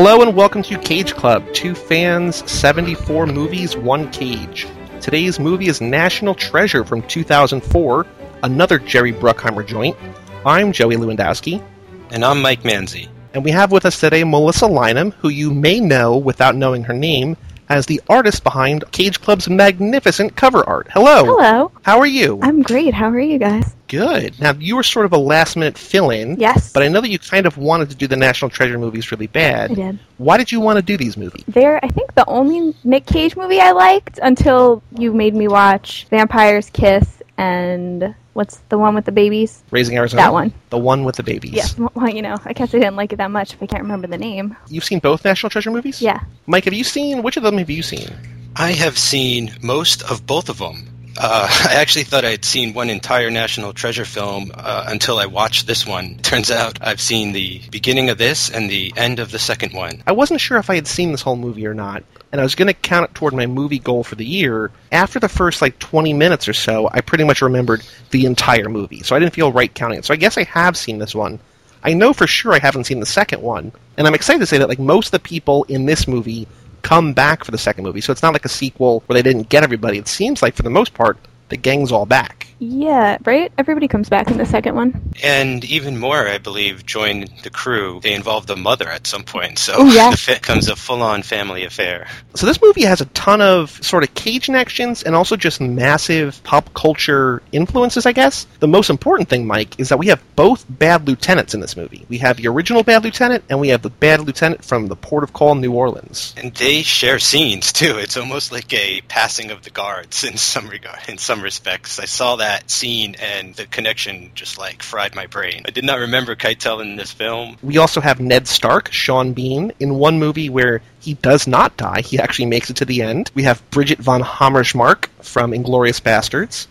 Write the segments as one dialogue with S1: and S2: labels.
S1: Hello and welcome to Cage Club, two fans, 74 movies, one cage. Today's movie is National Treasure from 2004, another Jerry Bruckheimer joint. I'm Joey Lewandowski.
S2: And I'm Mike Manzi.
S1: And we have with us today Melissa Lynham, who you may know without knowing her name as the artist behind Cage Club's magnificent cover art. Hello.
S3: Hello.
S1: How are you?
S3: I'm great. How are you guys?
S1: Good. Now, you were sort of a last minute fill in.
S3: Yes.
S1: But I know that you kind of wanted to do the National Treasure movies really bad.
S3: I did.
S1: Why did you want to do these movies?
S3: They're, I think, the only Nick Cage movie I liked until you made me watch Vampire's Kiss and what's the one with the babies?
S1: Raising Arizona?
S3: That one.
S1: The one with the babies.
S3: Yeah. Well, you know, I guess I didn't like it that much if I can't remember the name.
S1: You've seen both National Treasure movies?
S3: Yeah.
S1: Mike, have you seen, which of them have you seen?
S2: I have seen most of both of them. Uh, I actually thought I'd seen one entire National Treasure film uh, until I watched this one. Turns out I've seen the beginning of this and the end of the second one.
S1: I wasn't sure if I had seen this whole movie or not, and I was going to count it toward my movie goal for the year. After the first like 20 minutes or so, I pretty much remembered the entire movie, so I didn't feel right counting it. So I guess I have seen this one. I know for sure I haven't seen the second one, and I'm excited to say that like most of the people in this movie come back for the second movie. So it's not like a sequel where they didn't get everybody. It seems like for the most part the gang's all back.
S3: Yeah, right? Everybody comes back in the second one.
S2: And even more, I believe, join the crew. They involve the mother at some point, so
S3: Ooh, yeah.
S2: it becomes a full-on family affair.
S1: So this movie has a ton of sort of cage connections and also just massive pop culture influences, I guess. The most important thing, Mike, is that we have both bad lieutenants in this movie. We have the original bad lieutenant and we have the bad lieutenant from the Port of Call, New Orleans.
S2: And they share scenes too. It's almost like a passing of the guards in some regard, in some respects. I saw that scene and the connection just like fried my brain. I did not remember Keitel in this film.
S1: We also have Ned Stark, Sean Bean, in one movie where he does not die. He actually makes it to the end. We have Bridget von Hammersmark from Inglourious Basterds.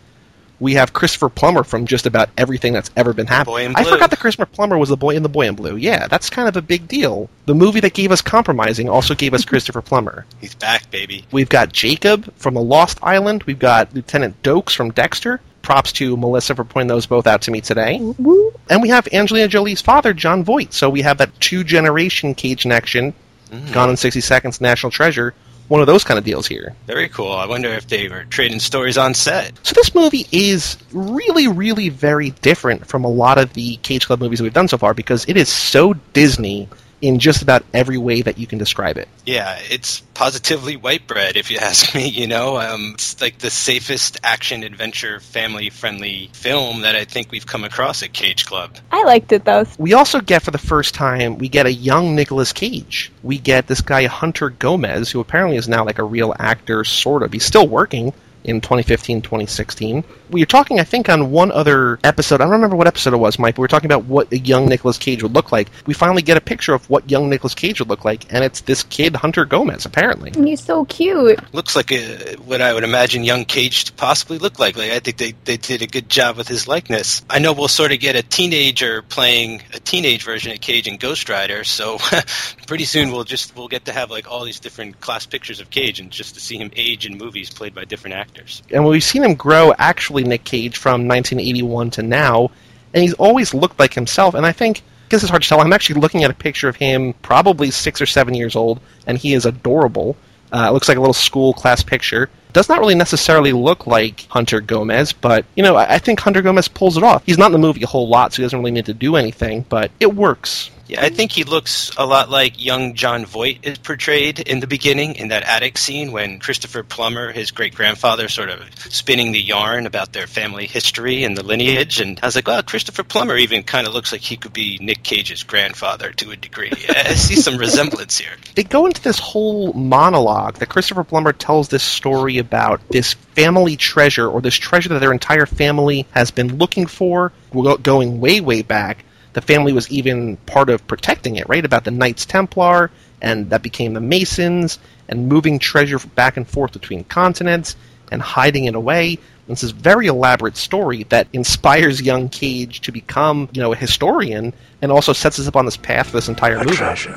S1: We have Christopher Plummer from just about everything that's ever been happening. I forgot that Christopher Plummer was the boy in the Boy in Blue. Yeah, that's kind of a big deal. The movie that gave us Compromising also gave us Christopher Plummer.
S2: He's back, baby.
S1: We've got Jacob from The Lost Island. We've got Lieutenant Doakes from Dexter. Props to Melissa for pointing those both out to me today.
S3: Woo.
S1: And we have Angelina Jolie's father, Jon Voight. So we have that two generation cage connection, mm-hmm. Gone in 60 Seconds, National Treasure. One of those kind of deals here.
S2: Very cool. I wonder if they were trading stories on set.
S1: So this movie is really, really very different from a lot of the Cage Club movies that we've done so far because it is so Disney in just about every way that you can describe it.
S2: Yeah, it's positively white bread, if you ask me. You know, um, it's like the safest action adventure family friendly film that I think we've come across at Cage Club.
S3: I liked it though.
S1: We also get for the first time, we get a young Nicolas Cage. We get this guy Hunter Gomez, who apparently is now like a real actor, sort of. He's still working in 2015, 2016. We were talking, I think, on one other episode. I don't remember what episode it was, Mike. But we were talking about what a young Nicolas Cage would look like. We finally get a picture of what young Nicolas Cage would look like, and it's this kid Hunter Gomez, apparently.
S3: He's so cute.
S2: Looks like a, what I would imagine young Cage to possibly look like. Like I think they, they did a good job with his likeness. I know we'll sort of get a teenager playing a teenage version of Cage in Ghost Rider, so pretty soon we'll just we'll get to have like all these different class pictures of Cage and just to see him age in movies played by different actors.
S1: And we've seen him grow, actually, Nick Cage, from 1981 to now, and he's always looked like himself. And I think, this is hard to tell, I'm actually looking at a picture of him, probably six or seven years old, and he is adorable. Uh, it looks like a little school class picture. Does not really necessarily look like Hunter Gomez, but, you know, I, I think Hunter Gomez pulls it off. He's not in the movie a whole lot, so he doesn't really need to do anything, but it works.
S2: Yeah, I think he looks a lot like young Jon Voight is portrayed in the beginning in that attic scene when Christopher Plummer, his great grandfather, sort of spinning the yarn about their family history and the lineage. And I was like, well, Christopher Plummer even kind of looks like he could be Nick Cage's grandfather to a degree. I see some resemblance here.
S1: they go into this whole monologue that Christopher Plummer tells this story about this family treasure or this treasure that their entire family has been looking for, going way, way back. The family was even part of protecting it, right? About the Knights Templar, and that became the Masons, and moving treasure back and forth between continents and hiding it away. It's this very elaborate story that inspires young Cage to become, you know, a historian, and also sets us up on this path for this entire
S4: A
S1: movie.
S4: treasure.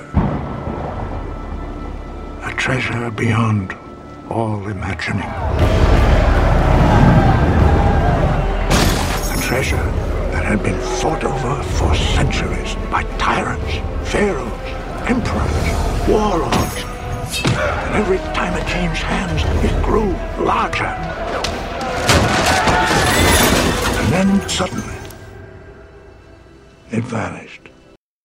S4: A treasure beyond all imagining. A treasure had been fought over for centuries by tyrants, pharaohs, emperors, warlords. And every time it changed hands, it grew larger. And then suddenly, it vanished.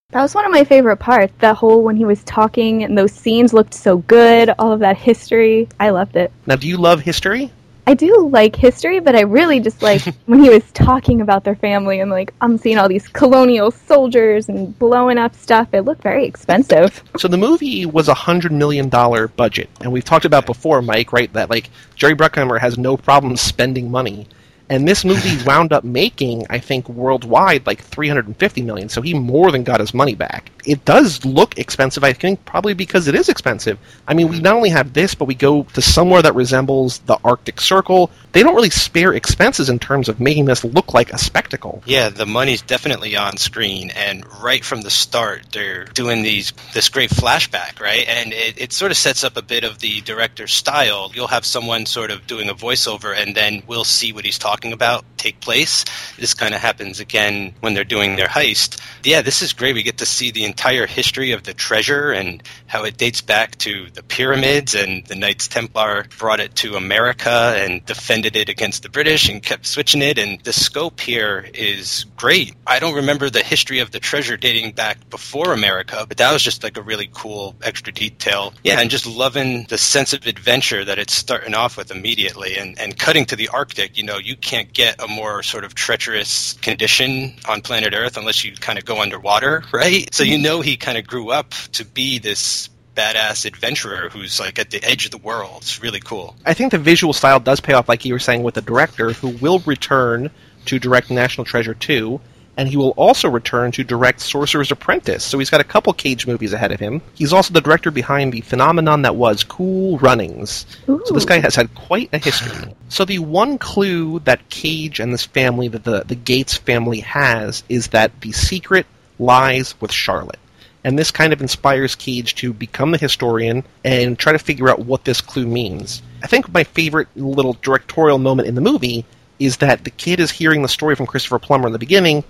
S3: That was one of my favorite parts. That whole when he was talking and those scenes looked so good, all of that history. I loved it.
S1: Now, do you love history?
S3: I do like history, but I really just like when he was talking about their family and like I'm seeing all these colonial soldiers and blowing up stuff. It looked very expensive.
S1: So the movie was a hundred million dollar budget, and we've talked about before, Mike, right? That like Jerry Bruckheimer has no problem spending money. And this movie wound up making, I think, worldwide like 350 million. So he more than got his money back. It does look expensive, I think, probably because it is expensive. I mean, we mm-hmm. not only have this, but we go to somewhere that resembles the Arctic Circle. They don't really spare expenses in terms of making this look like a spectacle.
S2: Yeah, the money's definitely on screen, and right from the start, they're doing these this great flashback, right? And it, it sort of sets up a bit of the director's style. You'll have someone sort of doing a voiceover, and then we'll see what he's talking about take place. This kind of happens again when they're doing their heist. Yeah, this is great. We get to see the entire history of the treasure and how it dates back to the pyramids and the Knights Templar brought it to America and defended it against the British and kept switching it. And the scope here is great. I don't remember the history of the treasure dating back before America, but that was just like a really cool extra detail. Yeah, and just loving the sense of adventure that it's starting off with immediately and, and cutting to the Arctic. You know, you can't get a more sort of treacherous condition on planet Earth unless you kind of go underwater, right? So you know he kind of grew up to be this badass adventurer who's like at the edge of the world. It's really cool.
S1: I think the visual style does pay off, like you were saying, with the director, who will return to direct National Treasure 2, and he will also return to direct Sorcerer's Apprentice. So he's got a couple Cage movies ahead of him. He's also the director behind the phenomenon that was Cool Runnings. So this guy has had quite a history. So the one clue that Cage and this family, that the, the Gates family has, is that the secret lies with Charlotte. And this kind of inspires Cage to become the historian and try to figure out what this clue means. I think my favorite little directorial moment in the movie is that the kid is hearing the story from Christopher Plummer in the beginning,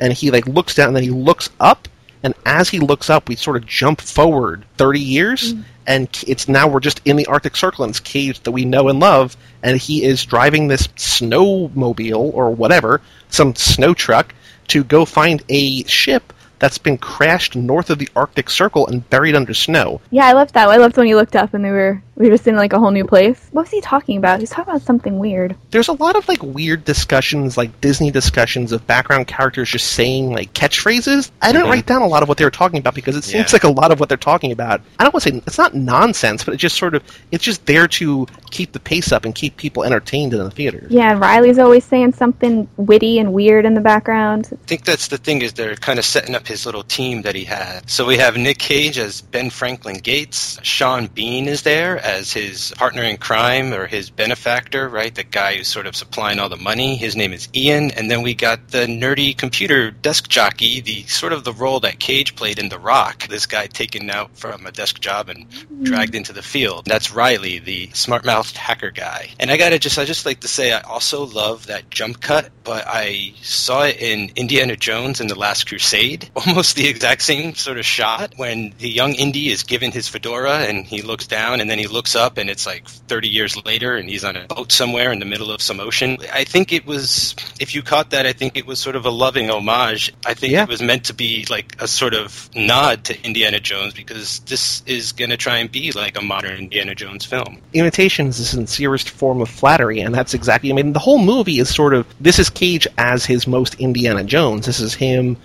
S1: and he like looks down and then he looks up, and as he looks up, we sort of jump forward 30 years, mm. and it's now we're just in the Arctic Circle, and it's Cage that we know and love, and he is driving this snowmobile or whatever, some snow truck, to go find a ship that's been crashed north of the Arctic Circle and buried under snow.
S3: Yeah, I loved that. I loved when you looked up and they were we were just in like a whole new place. What was he talking about? He's talking about something weird.
S1: There's a lot of like weird discussions, like Disney discussions of background characters just saying like catchphrases. I didn't
S2: Mhm.
S1: write down a lot of what they were talking about because it seems
S2: Yeah.
S1: like a lot of what they're talking about. I don't want to say it's not nonsense, but it's just sort of it's just there to keep the pace up and keep people entertained in the theater.
S3: Yeah, and Riley's always saying something witty and weird in the background.
S2: I think that's the thing is they're kind of setting up his little team that he had. So we have Nick Cage as Ben Franklin Gates. Sean Bean is there as his partner in crime or his benefactor, right? The guy who's sort of supplying all the money. His name is Ian. And then we got the nerdy computer desk jockey, the sort of the role that Cage played in The Rock. This guy taken out from a desk job and dragged into the field. That's Riley, the smart-mouthed hacker guy. And I gotta just, I just like to say, I also love that jump cut, but I saw it in Indiana Jones and the Last Crusade, almost the exact same sort of shot when the young Indy is given his fedora and he looks down and then he looks up and it's like 30 years later and he's on a boat somewhere in the middle of some ocean. I think it was, if you caught that, I think it was sort of a loving homage. I think
S1: Yeah.
S2: it was meant to be like a sort of nod to Indiana Jones because this is going to try and be like a modern Indiana Jones film.
S1: imitation is the sincerest form of flattery, and that's exactly. I mean, the whole movie is sort of this is Cage as his most Indiana Jones. This is him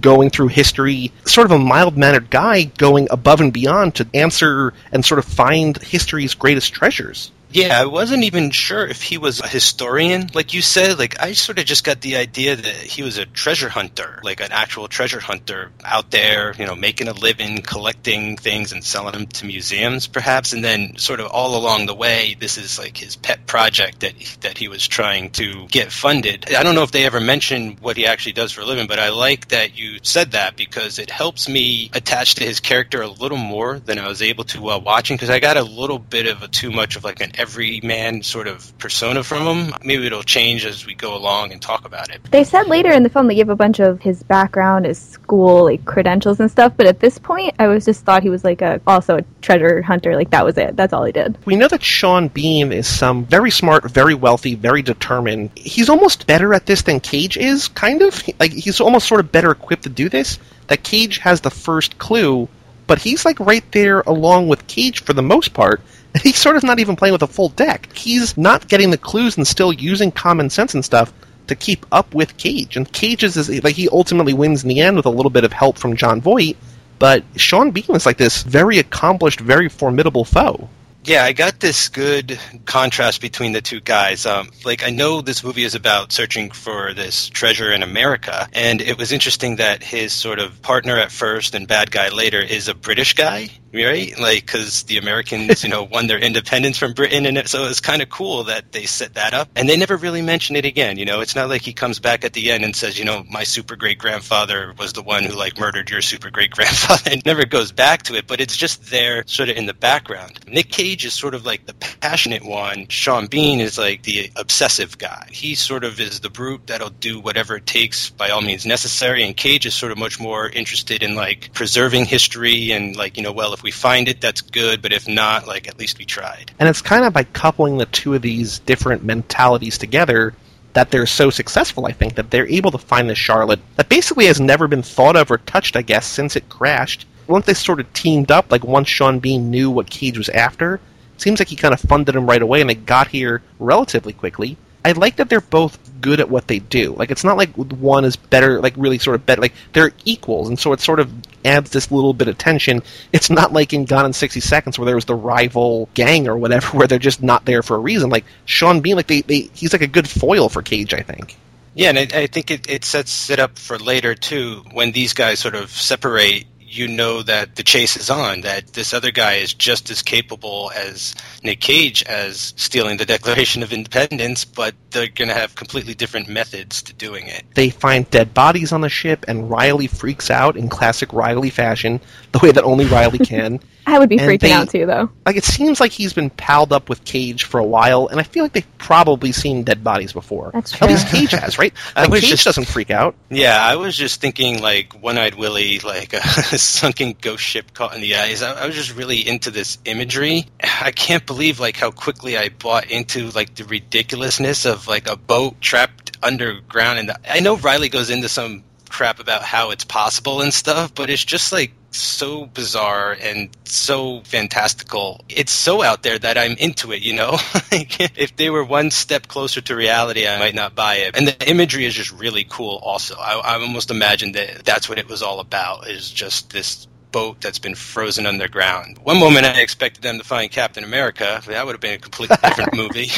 S1: going through history, sort of a mild mannered guy going above and beyond to answer and sort of find history's greatest treasures.
S2: Yeah, I wasn't even sure if he was a historian, like you said. Like I sort of just got the idea that he was a treasure hunter, like an actual treasure hunter out there, you know, making a living, collecting things and selling them to museums, perhaps. And then, sort of all along the way, this is like his pet project that that he was trying to get funded. I don't know if they ever mentioned what he actually does for a living, but I like that you said that because it helps me attach to his character a little more than I was able to while watching. Because I got a little bit of a too much of like an everyman sort of persona from him. Maybe it'll change as we go along and talk about it.
S3: They said later in the film they give a bunch of his background, his school, like credentials and stuff. But at this point, I was just thought he was like a also a treasure hunter. Like that was it. That's all he did.
S1: We know that Sean Bean is some very smart, very wealthy, very determined. He's almost better at this than Cage is, kind of. Like he's almost sort of better equipped to do this. That Cage has the first clue, but he's like right there along with Cage for the most part. He's sort of not even playing with a full deck. He's not getting the clues and still using common sense and stuff to keep up with Cage. And Cage is is- like he ultimately wins in the end with a little bit of help from Jon Voight. But Sean Bean is like this very accomplished, very formidable foe.
S2: Yeah, I got this good contrast between the two guys. Um, like, I know this movie is about searching for this treasure in America, and it was interesting that his sort of partner at first and bad guy later is a British guy, right? Like, because the Americans, you know, won their independence from Britain, and it, so it's kind of cool that they set that up. And they never really mention it again. You know, it's not like he comes back at the end and says, you know, my super great grandfather was the one who like murdered your super great grandfather. It never goes back to it, but it's just there, sort of in the background. Nick Cage is sort of like the passionate one. Sean Bean is like the obsessive guy. He sort of is the brute that'll do whatever it takes by all means necessary. And Cage is sort of much more interested in like preserving history and like, you know, well, if we find it, that's good. But if not, like, at least we tried.
S1: And it's kind of by coupling the two of these different mentalities together that they're so successful, I think, that they're able to find this Charlotte that basically has never been thought of or touched, I guess, since it crashed. Once they sort of teamed up, like once Sean Bean knew what Cage was after, seems like he kind of funded him right away and they got here relatively quickly. I like that they're both good at what they do. Like it's not like one is better, like really sort of better. Like they're equals, and so it's sort of adds this little bit of tension. It's not like in Gone in sixty seconds where there was the rival gang or whatever, where they're just not there for a reason. Like Sean Bean, like they, they he's like a good foil for Cage, I think.
S2: Yeah, and I, I think it, it sets it up for later too. When these guys sort of separate, you know that the chase is on. That this other guy is just as capable as Nick Cage as stealing the Declaration of Independence, but they're going to have completely different methods to doing it.
S1: They find dead bodies on the ship, and Riley freaks out in classic Riley fashion, the way that only Riley can.
S3: I would be
S1: And
S3: freaking
S1: they-
S3: out too, though.
S1: like it seems like he's been palled up with Cage for a while, and I feel like they've probably seen dead bodies before.
S3: That's
S1: At least. Cage has, right? Like, uh,
S2: was
S1: Cage
S2: just-
S1: doesn't freak out.
S2: Yeah, I was just thinking like One-Eyed Willie, like uh, a sunken ghost ship caught in the eyes. I, I was just really into this imagery. I can't believe like how quickly I bought into like the ridiculousness of like a boat trapped underground. And I know Riley goes into some crap about how it's possible and stuff, but it's just like so bizarre and so fantastical. It's so out there that I'm into it, you know? if they were one step closer to reality, I might not buy it. And the imagery is just really cool also. I, I almost imagine that that's what it was all about, is just this boat that's been frozen underground. One moment I expected them to find Captain America. That would have been a completely different movie.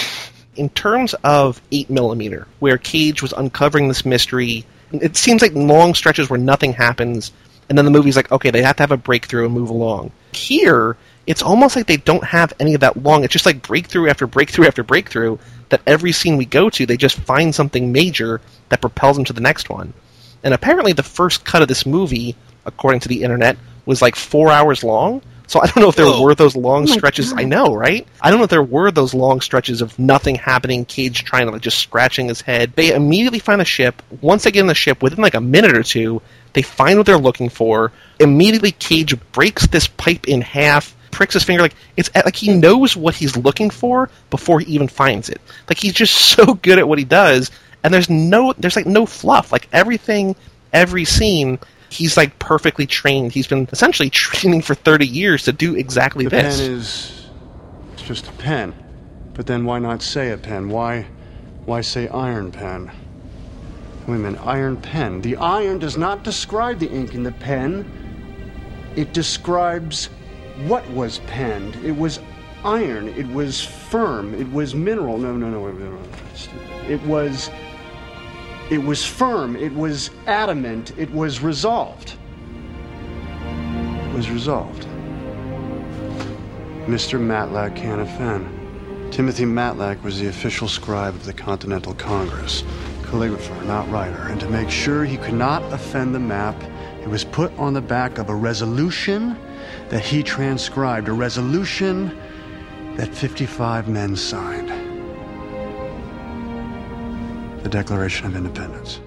S1: In terms of 8mm, where Cage was uncovering this mystery, it seems like long stretches where nothing happens, and then the movie's like, okay, they have to have a breakthrough and move along. Here, it's almost like they don't have any of that long. It's just like breakthrough after breakthrough after breakthrough, that every scene we go to, they just find something major that propels them to the next one. And apparently, the first cut of this movie, according to the internet, was like four hours long. So I don't know if there
S2: Whoa.
S1: were those long
S3: Oh
S1: stretches.
S3: God.
S1: I know, right? I don't know if there were those long stretches of nothing happening, Cage trying to like just scratching his head. They immediately find a ship. Once they get in the ship, within like a minute or two, they find what they're looking for. Immediately, Cage breaks this pipe in half, pricks his finger like it's like he knows what he's looking for before he even finds it. Like he's just so good at what he does, and there's no there's like no fluff. Like everything, every scene. He's like perfectly trained. He's been essentially training for 30 years to do exactly
S5: The
S1: this.
S5: pen is it's just a pen. But then why not say a pen? Why why say iron pen? Wait a minute, iron pen. The iron does not describe the ink in the pen. It describes what was penned. It was iron. It was firm. It was mineral. No, no, no, wait, wait, wait, wait. It was it was firm. It was adamant. It was resolved. It was resolved. Mr. Matlack can't offend. Timothy Matlack was the official scribe of the Continental Congress, calligrapher, not writer, and to make sure he could not offend the map, it was put on the back of a resolution that he transcribed, a resolution that 55 men signed Declaration of Independence.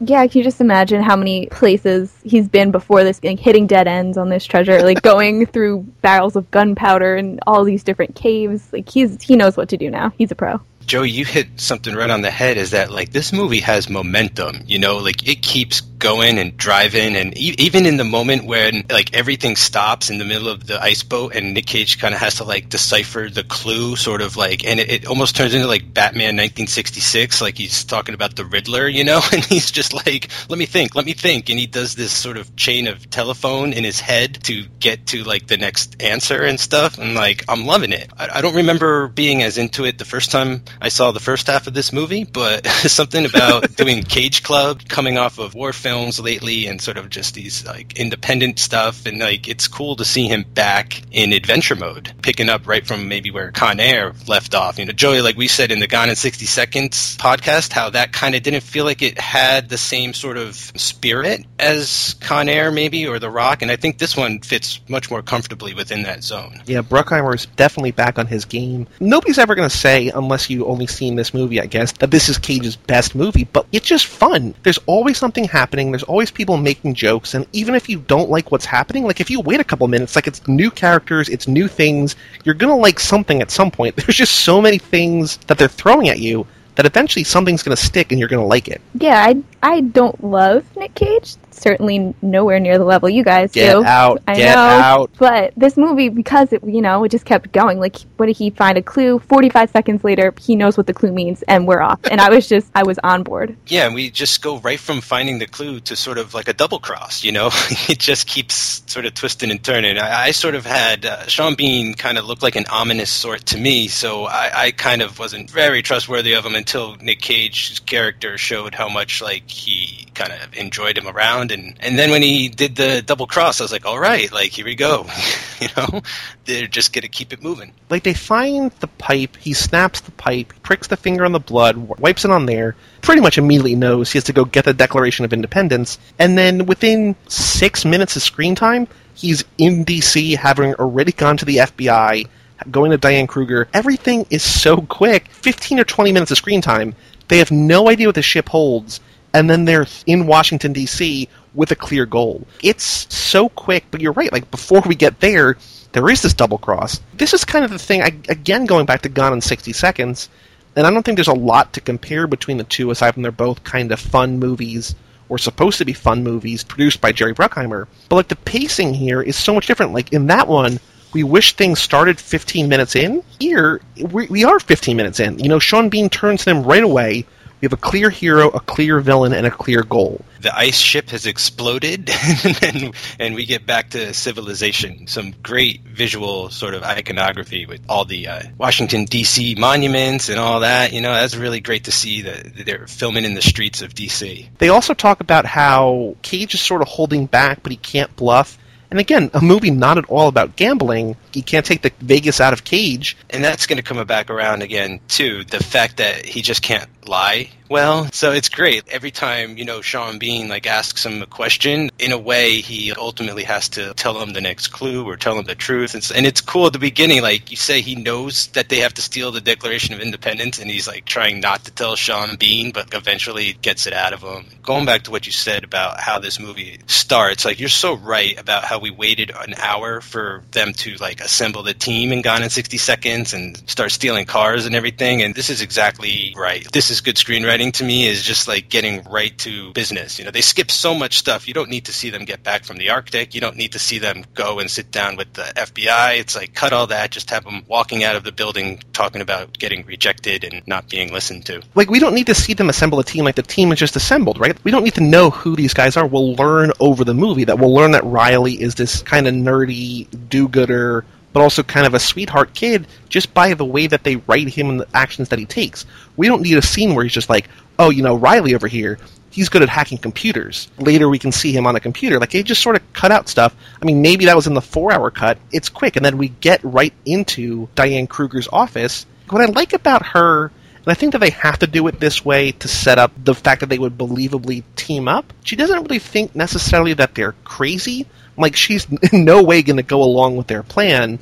S3: Yeah, can you just imagine how many places he's been before this, like hitting dead ends on this treasure, like going through barrels of gunpowder and all these different caves. Like he's he knows what to do now. He's a pro.
S2: Joey, you hit something right on the head. Is that like this movie has momentum? You know, like it keeps going and driving, and e- even in the moment when like everything stops in the middle of the ice boat, and Nick Cage kind of has to like decipher the clue, sort of like, and it, it almost turns into like Batman 1966, like he's talking about the Riddler, you know, and he's just like, let me think, let me think, and he does this sort of chain of telephone in his head to get to like the next answer and stuff, and like I'm loving it. I, I don't remember being as into it the first time I saw the first half of this movie, but something about doing Cage Club, coming off of war films lately, and sort of just these like independent stuff, and like it's cool to see him back in adventure mode, picking up right from maybe where Con Air left off. You know, Joey, like we said in the Gone in 60 Seconds podcast, how that kind of didn't feel like it had the same sort of spirit as Con Air, maybe, or The Rock, and I think this one fits much more comfortably within that zone.
S1: Yeah, Bruckheimer is definitely back on his game. Nobody's ever going to say, unless you only seen this movie, I guess, that this is Cage's best movie, but it's just fun. There's always something happening, there's always people making jokes, and even if you don't like what's happening, like if you wait a couple minutes, like it's new characters, it's new things, you're to like something at some point. There's just so many things that they're throwing at you that eventually something's going to stick and you're going to like it.
S3: Yeah, I I don't love Nick Cage. Certainly nowhere near the level you guys do.
S1: Get
S3: do.
S1: out,
S3: I
S1: get
S3: know.
S1: out.
S3: But this movie, because it you know it just kept going. Like, what did he find a clue? Forty five seconds later, he knows what the clue means, and we're off. And I was just I was on board.
S2: Yeah, and we just go right from finding the clue to sort of like a double cross, you know? it just keeps sort of twisting and turning. I, I sort of had uh, Sean Bean kind of looked like an ominous sort to me, so I, I kind of wasn't very trustworthy of him until Nick Cage's character showed how much like he kind of enjoyed him around, and and then when he did the double cross, I was like, all right, like here we go, you know? They're just gonna keep it moving.
S1: Like they find the pipe, he snaps the pipe, pricks the finger on the blood, wipes it on there, pretty much immediately knows he has to go get the Declaration of Independence, and then within six minutes of screen time, he's in DC having already gone to the FBI, going to Diane Kruger. Everything is so quick. Fifteen or twenty minutes of screen time. They have no idea what the ship holds, and then they're in Washington D.C. with a clear goal. It's so quick, but you're right. Like before we get there, there is this double cross. This is kind of the thing. I, again, going back to Gone in 60 Seconds, and I don't think there's a lot to compare between the two, aside from they're both kind of fun movies or supposed to be fun movies produced by Jerry Bruckheimer. But like the pacing here is so much different. Like in that one, we wish things started 15 minutes in. Here, we, we are 15 minutes in. You know, Sean Bean turns them right away. We have a clear hero, a clear villain, and a clear goal.
S2: the ice ship has exploded and, and we get back to civilization. Some great visual sort of iconography with all the uh, Washington, D.C. monuments and all that. You know, that's really great to see that they're filming in the streets of D.C.
S1: They also talk about how Cage is sort of holding back, but he can't bluff. And again, a movie not at all about gambling. He can't take the Vegas out of Cage.
S2: And that's going to come back around again, too. The fact that he just can't lie well. So it's great. Every time, you know, Sean Bean like asks him a question, in a way he ultimately has to tell him the next clue or tell him the truth. And, and it's cool at the beginning, like you say he knows that they have to steal the Declaration of Independence and he's like trying not to tell Sean Bean, but eventually gets it out of him. Going back to what you said about how this movie starts, like you're so right about how we waited an hour for them to like assemble the team and Gone in 60 Seconds and start stealing cars and everything. And this is exactly right. This is good screenwriting to me is just like getting right to business. You know, they skip so much stuff. You don't need to see them get back from the Arctic. You don't need to see them go and sit down with the FBI. It's like cut all that. Just have them walking out of the building talking about getting rejected and not being listened to.
S1: Like, we don't need to see them assemble a team like the team is just assembled, right? We don't need to know who these guys are. We'll learn over the movie that we'll learn that Riley is this kind of nerdy do gooder, but also kind of a sweetheart kid just by the way that they write him and the actions that he takes. We don't need a scene where he's just like, oh, you know, Riley over here, he's good at hacking computers. Later we can see him on a computer. Like, they just sort of cut out stuff. I mean, maybe that was in the four hour cut. It's quick, and then we get right into Diane Kruger's office. What I like about her and I think that they have to do it this way to set up the fact that they would believably team up. She doesn't really think necessarily that they're crazy. Like, she's in no way going to go along with their plan.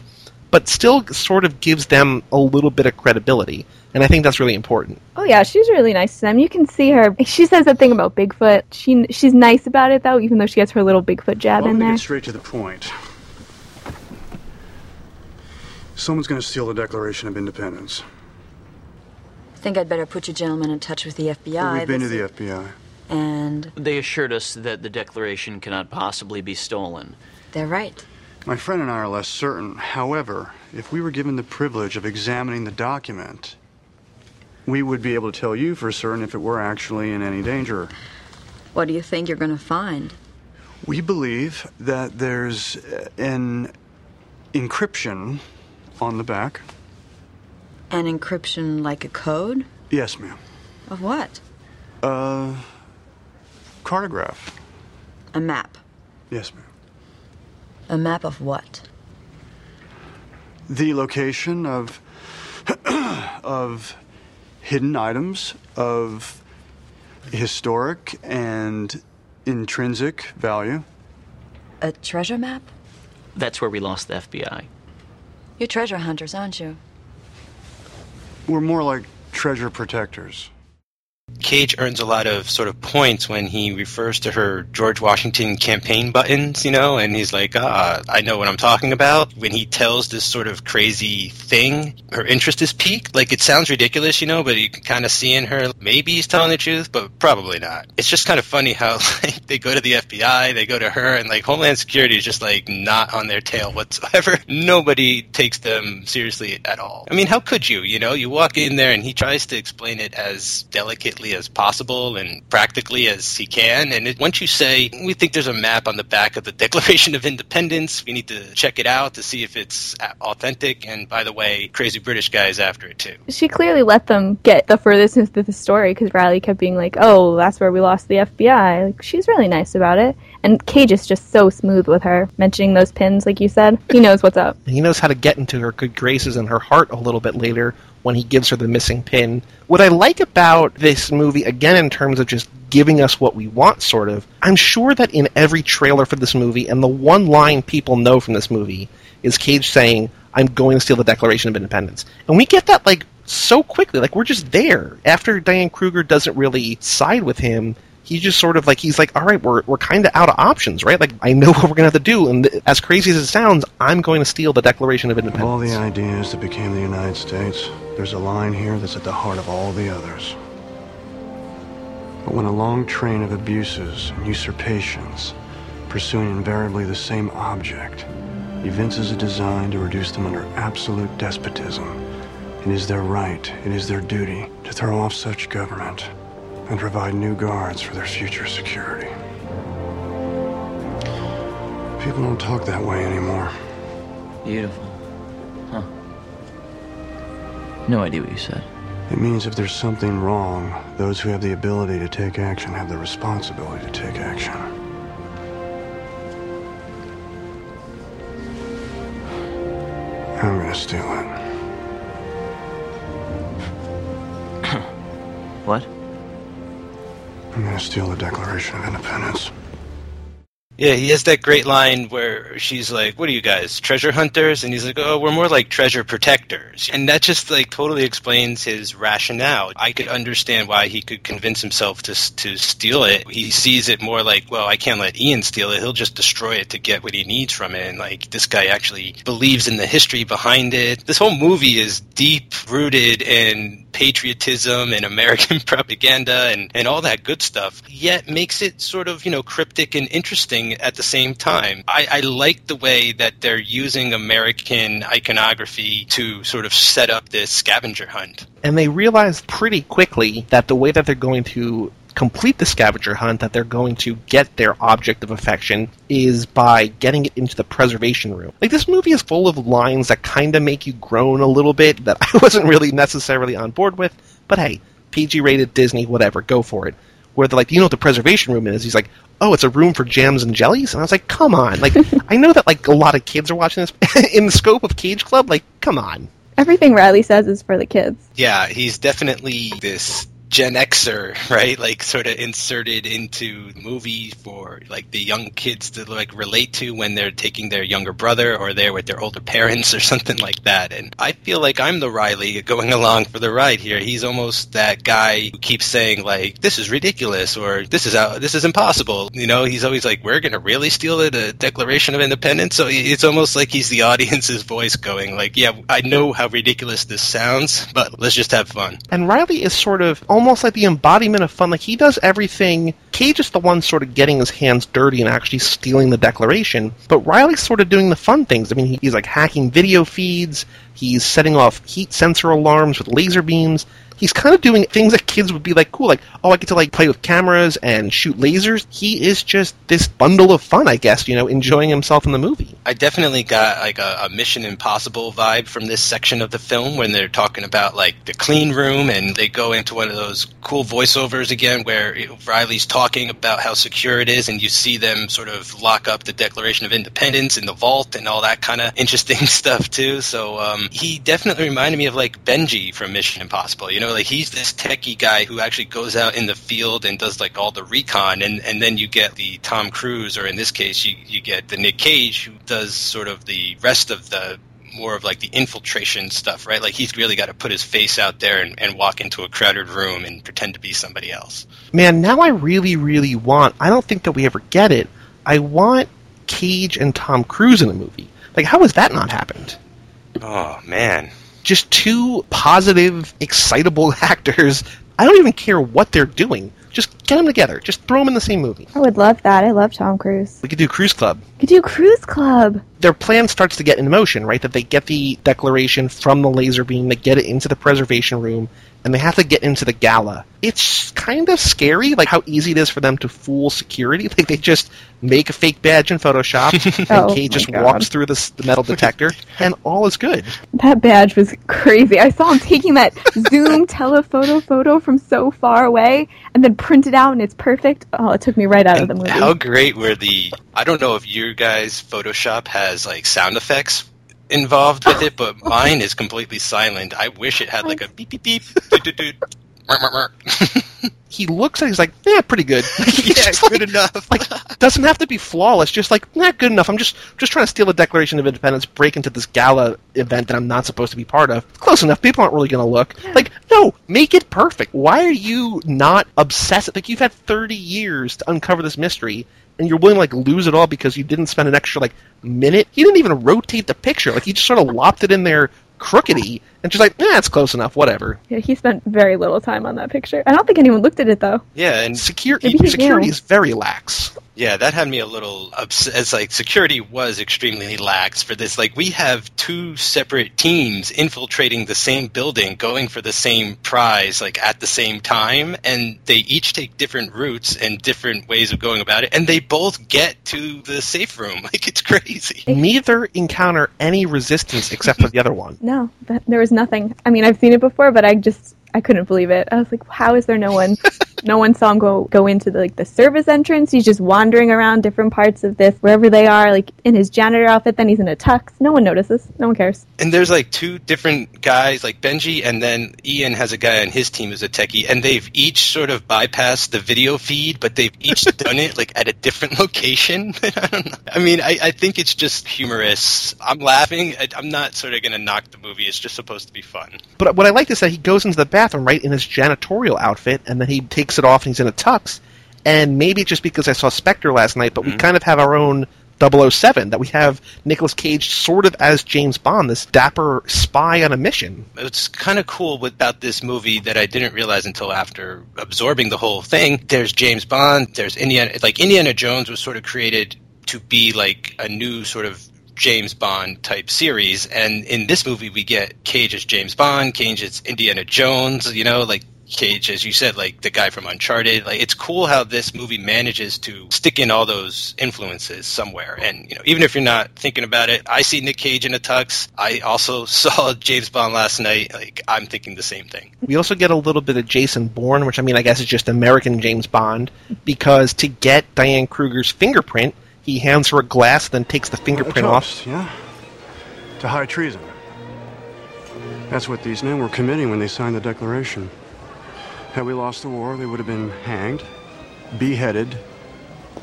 S1: but still sort of gives them a little bit of credibility. And I think that's really important.
S3: Oh yeah, she's really nice to them. You can see her. She says that thing about Bigfoot. She she's nice about it though, even though she gets her little Bigfoot jab
S5: Well,
S3: in there.
S5: get straight to the point. Someone's going to steal the Declaration of Independence.
S6: I think I'd better put you gentlemen in touch with the FBI.
S5: We've been to the FBI.
S6: And
S7: They assured us that the Declaration cannot possibly be stolen.
S6: they're right.
S5: My friend and I are less certain. However, if we were given the privilege of examining the document, we would be able to tell you for certain if it were actually in any danger.
S6: What do you think you're going to find?
S5: We believe that there's uh, an encryption on the back.
S6: An encryption like a code?
S5: Yes, ma'am.
S6: Of what?
S5: Uh, cartograph.
S6: A map.
S5: Yes, ma'am.
S6: A map of what?
S5: The location of of hidden items of historic and intrinsic value.
S6: A treasure map?
S7: That's where we lost the FBI.
S6: You're treasure hunters, aren't you?
S5: We're more like treasure protectors.
S2: Cage earns a lot of sort of points when he refers to her George Washington campaign buttons, you know, and he's like, ah, I know what I'm talking about. When he tells this sort of crazy thing, her interest is piqued. Like, it sounds ridiculous, you know, but you can kind of see in her, maybe he's telling the truth, but probably not. It's just kind of funny how, like, they go to the FBI, they go to her, and, like, Homeland Security is just, like, not on their tail whatsoever. Nobody takes them seriously at all. I mean, how could you, you know? You walk in there and he tries to explain it as delicately as possible and practically as he can. And it, once you say, we think there's a map on the back of the Declaration of Independence, we need to check it out to see if it's authentic. And by the way, crazy British guy is after it too.
S3: She clearly let them get the furthest into the story because Riley kept being like, "Oh, that's where we lost the FBI." Like she's really nice about it, and Cage is just so smooth with her, mentioning those pins, like you said. He knows what's up.
S1: He knows how to get into her good graces and her heart a little bit later when he gives her the missing pin. What I like about this movie, again, in terms of just giving us what we want, sort of, I'm sure that in every trailer for this movie, and the one line people know from this movie is Cage saying, I'm going to steal the Declaration of Independence. And we get that, like, so quickly. Like, we're just there. After Diane Kruger doesn't really side with him, he's just sort of like he's like, all right, we're we're kind of out of options, right? Like I know what we're gonna have to do, and th- as crazy as it sounds, I'm going to steal the Declaration of
S5: Of all the ideas that became the United States, there's a line here that's at the heart of all the others. But when a long train of abuses and usurpations, pursuing invariably the same object, evinces a design to reduce them under absolute despotism, it is their right, it is their duty to throw off such government and provide new guards for their future security. People don't talk that way anymore.
S7: Beautiful. Huh. No idea what you said.
S5: It means if there's something wrong, those who have the ability to take action have the responsibility to take action. I'm gonna steal it.
S7: What?
S5: I'm gonna steal the Declaration of Independence.
S2: Yeah, he has that great line where she's like, "What are you guys, treasure hunters?" And he's like, "Oh, we're more like treasure protectors." And that just like totally explains his rationale. I could understand why he could convince himself to to steal it. He sees it more like, "Well, I can't let Ian steal it. He'll just destroy it to get what he needs from it." And like this guy actually believes in the history behind it. This whole movie is deep rooted in patriotism and American propaganda and, and all that good stuff, yet makes it sort of, you know, cryptic and interesting at the same time. I, I like the way that they're using American iconography to sort of set up this scavenger hunt.
S1: and they realize pretty quickly that the way that they're going to complete the scavenger hunt that they're going to get their object of affection is by getting it into the preservation room. Like this movie is full of lines that kind of make you groan a little bit that i wasn't really necessarily on board with but hey pg rated disney whatever go for it. Where they're like you know what the preservation room is? He's like oh it's a room for jams and jellies? And i was like come on like i know that like a lot of kids are watching this in the scope of cage club like come on.
S3: Everything Riley says is for the kids.
S2: Yeah, he's definitely this Gen Xer, right? Like sort of inserted into movie for like the young kids to like relate to when they're taking their younger brother or they're with their older parents or something like that. And I feel like I'm the Riley going along for the ride here. He's almost that guy who keeps saying like, "This is ridiculous" or "This is out, this is impossible." You know, he's always like, "We're gonna really steal the Declaration of Independence." So it's almost like he's the audience's voice going like, "Yeah, I know how ridiculous this sounds, but let's just have fun."
S1: And Riley is sort of almost like the embodiment of fun. Like he does everything. Cage is the one sort of getting his hands dirty and actually stealing the Declaration, but Riley's sort of doing the fun things. I mean, he's like hacking video feeds. He's setting off heat sensor alarms with laser beams. He's kind of doing things that kids would be like cool like oh i get to like play with cameras and shoot lasers. He is just this bundle of fun i guess you know enjoying himself in the movie.
S2: I definitely got like a, a mission impossible vibe from this section of the film when they're talking about like the clean room and they go into one of those cool voiceovers again where riley's talking about how secure it is and you see them sort of lock up the declaration of independence in the vault and all that kind of interesting stuff too. So um, he definitely reminded me of like benji from mission impossible you know like he's this techie guy who actually goes out in the field and does like all the recon, and and then you get the Tom Cruise, or in this case, you you get the Nick Cage who does sort of the rest of the more of like the infiltration stuff, right? Like he's really got to put his face out there and, and walk into a crowded room and pretend to be somebody else.
S1: Man, now I really, really want. I don't think that we ever get it. I want Cage and Tom Cruise in a movie. Like, how has that not happened?
S2: Oh man,
S1: just two positive, excitable actors. I don't even care what they're doing. Just get them together. Just throw them in the same movie.
S3: I would love that. I love Tom Cruise.
S1: We could do Cruise Club.
S3: We could do Cruise Club.
S1: Their plan starts to get in motion, right? That they get the declaration from the laser beam, they get it into the preservation room, and they have to get into the gala. It's kind of scary, like how easy it is for them to fool security. Like they just make a fake badge in Photoshop, and
S3: Oh
S1: Kate
S3: my
S1: just
S3: God.
S1: walks through this, the metal detector, and all is good.
S3: That badge was crazy. I saw him taking that zoom telephoto photo from so far away and then print it out and it's perfect. Oh, it took me right out of the movie.
S2: How great were the? I don't know if your guys' Photoshop has like sound effects involved with it, but mine is completely silent. I wish it had like a beep beep beep.
S1: He looks at it, he's like, yeah, pretty good.
S2: Yeah,
S1: just
S2: good
S1: like-
S2: enough.
S1: like doesn't have to be flawless. Just like not good enough. I'm just just trying to steal the Declaration of Independence, break into this gala event that I'm not supposed to be part of. Close enough. People aren't really going to look. Like no, make it perfect. Why are you not obsessed? Like you've had 30 years to uncover this mystery. And you're willing to like lose it all because you didn't spend an extra like minute. He didn't even rotate the picture. Like he just sort of lopped it in there crookedy and she's like, yeah, it's close enough. Whatever.
S3: Yeah, he spent very little time on that picture. I don't think anyone looked at it though.
S2: yeah, and
S1: Security
S3: he
S1: security
S3: knew.
S1: is very lax.
S2: Yeah, that had me a little upset. As like security was extremely lax for this. Like we have two separate teams infiltrating the same building, going for the same prize, like at the same time, and they each take different routes and different ways of going about it, and they both get to the safe room. Like it's crazy.
S1: Neither encounter any resistance except for the other one.
S3: No, that, there was nothing. I mean, I've seen it before, but I just I couldn't believe it. I was like, how is there no one? no one saw him go go into the, like the service entrance. He's just wandering around different parts of this wherever they are, like in his janitor outfit. Then he's in a tux. No one notices. No one cares.
S2: And there's like two different guys, like Benji, and then Ian has a guy on his team who's a techie, and they've each sort of bypassed the video feed, but they've each done it like at a different location. I don't know. I mean, I, I think it's just humorous. I'm laughing. I, I'm not sort of going to knock the movie. It's just supposed to be fun.
S1: But what I like is that he goes into the bathroom right in his janitorial outfit, and then he takes it off and he's in a tux. And maybe just because I saw Spectre last night, but we mm-hmm. kind of have our own 007 that we have Nicolas Cage sort of as James Bond, this dapper spy on a mission.
S2: It's kind of cool about this movie that I didn't realize until after absorbing the whole thing. There's James Bond. There's Indiana. Like Indiana Jones was sort of created to be like a new sort of James Bond type series, and in this movie we get Cage as James Bond, Cage as Indiana Jones. You know, like. Cage, as you said, like the guy from Uncharted, like it's cool how this movie manages to stick in all those influences somewhere. And you know, even if you're not thinking about it, I see Nick Cage in a tux. I also saw James Bond last night. Like I'm thinking the same thing.
S1: We also get a little bit of Jason Bourne, which I mean, I guess is just American James Bond, because to get Diane Kruger's fingerprint, he hands her a glass, then takes the fingerprint
S5: a
S1: off.
S5: yeah? To high treason. That's what these men were committing when they signed the Declaration. Had we lost the war, they would have been hanged, beheaded,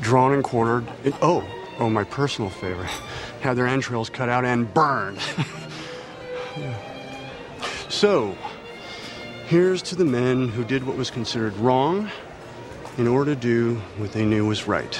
S5: drawn and quartered. oh, oh, my personal favorite. Had their entrails cut out and burned. Yeah. So, here's to the men who did what was considered wrong in order to do what they knew was right.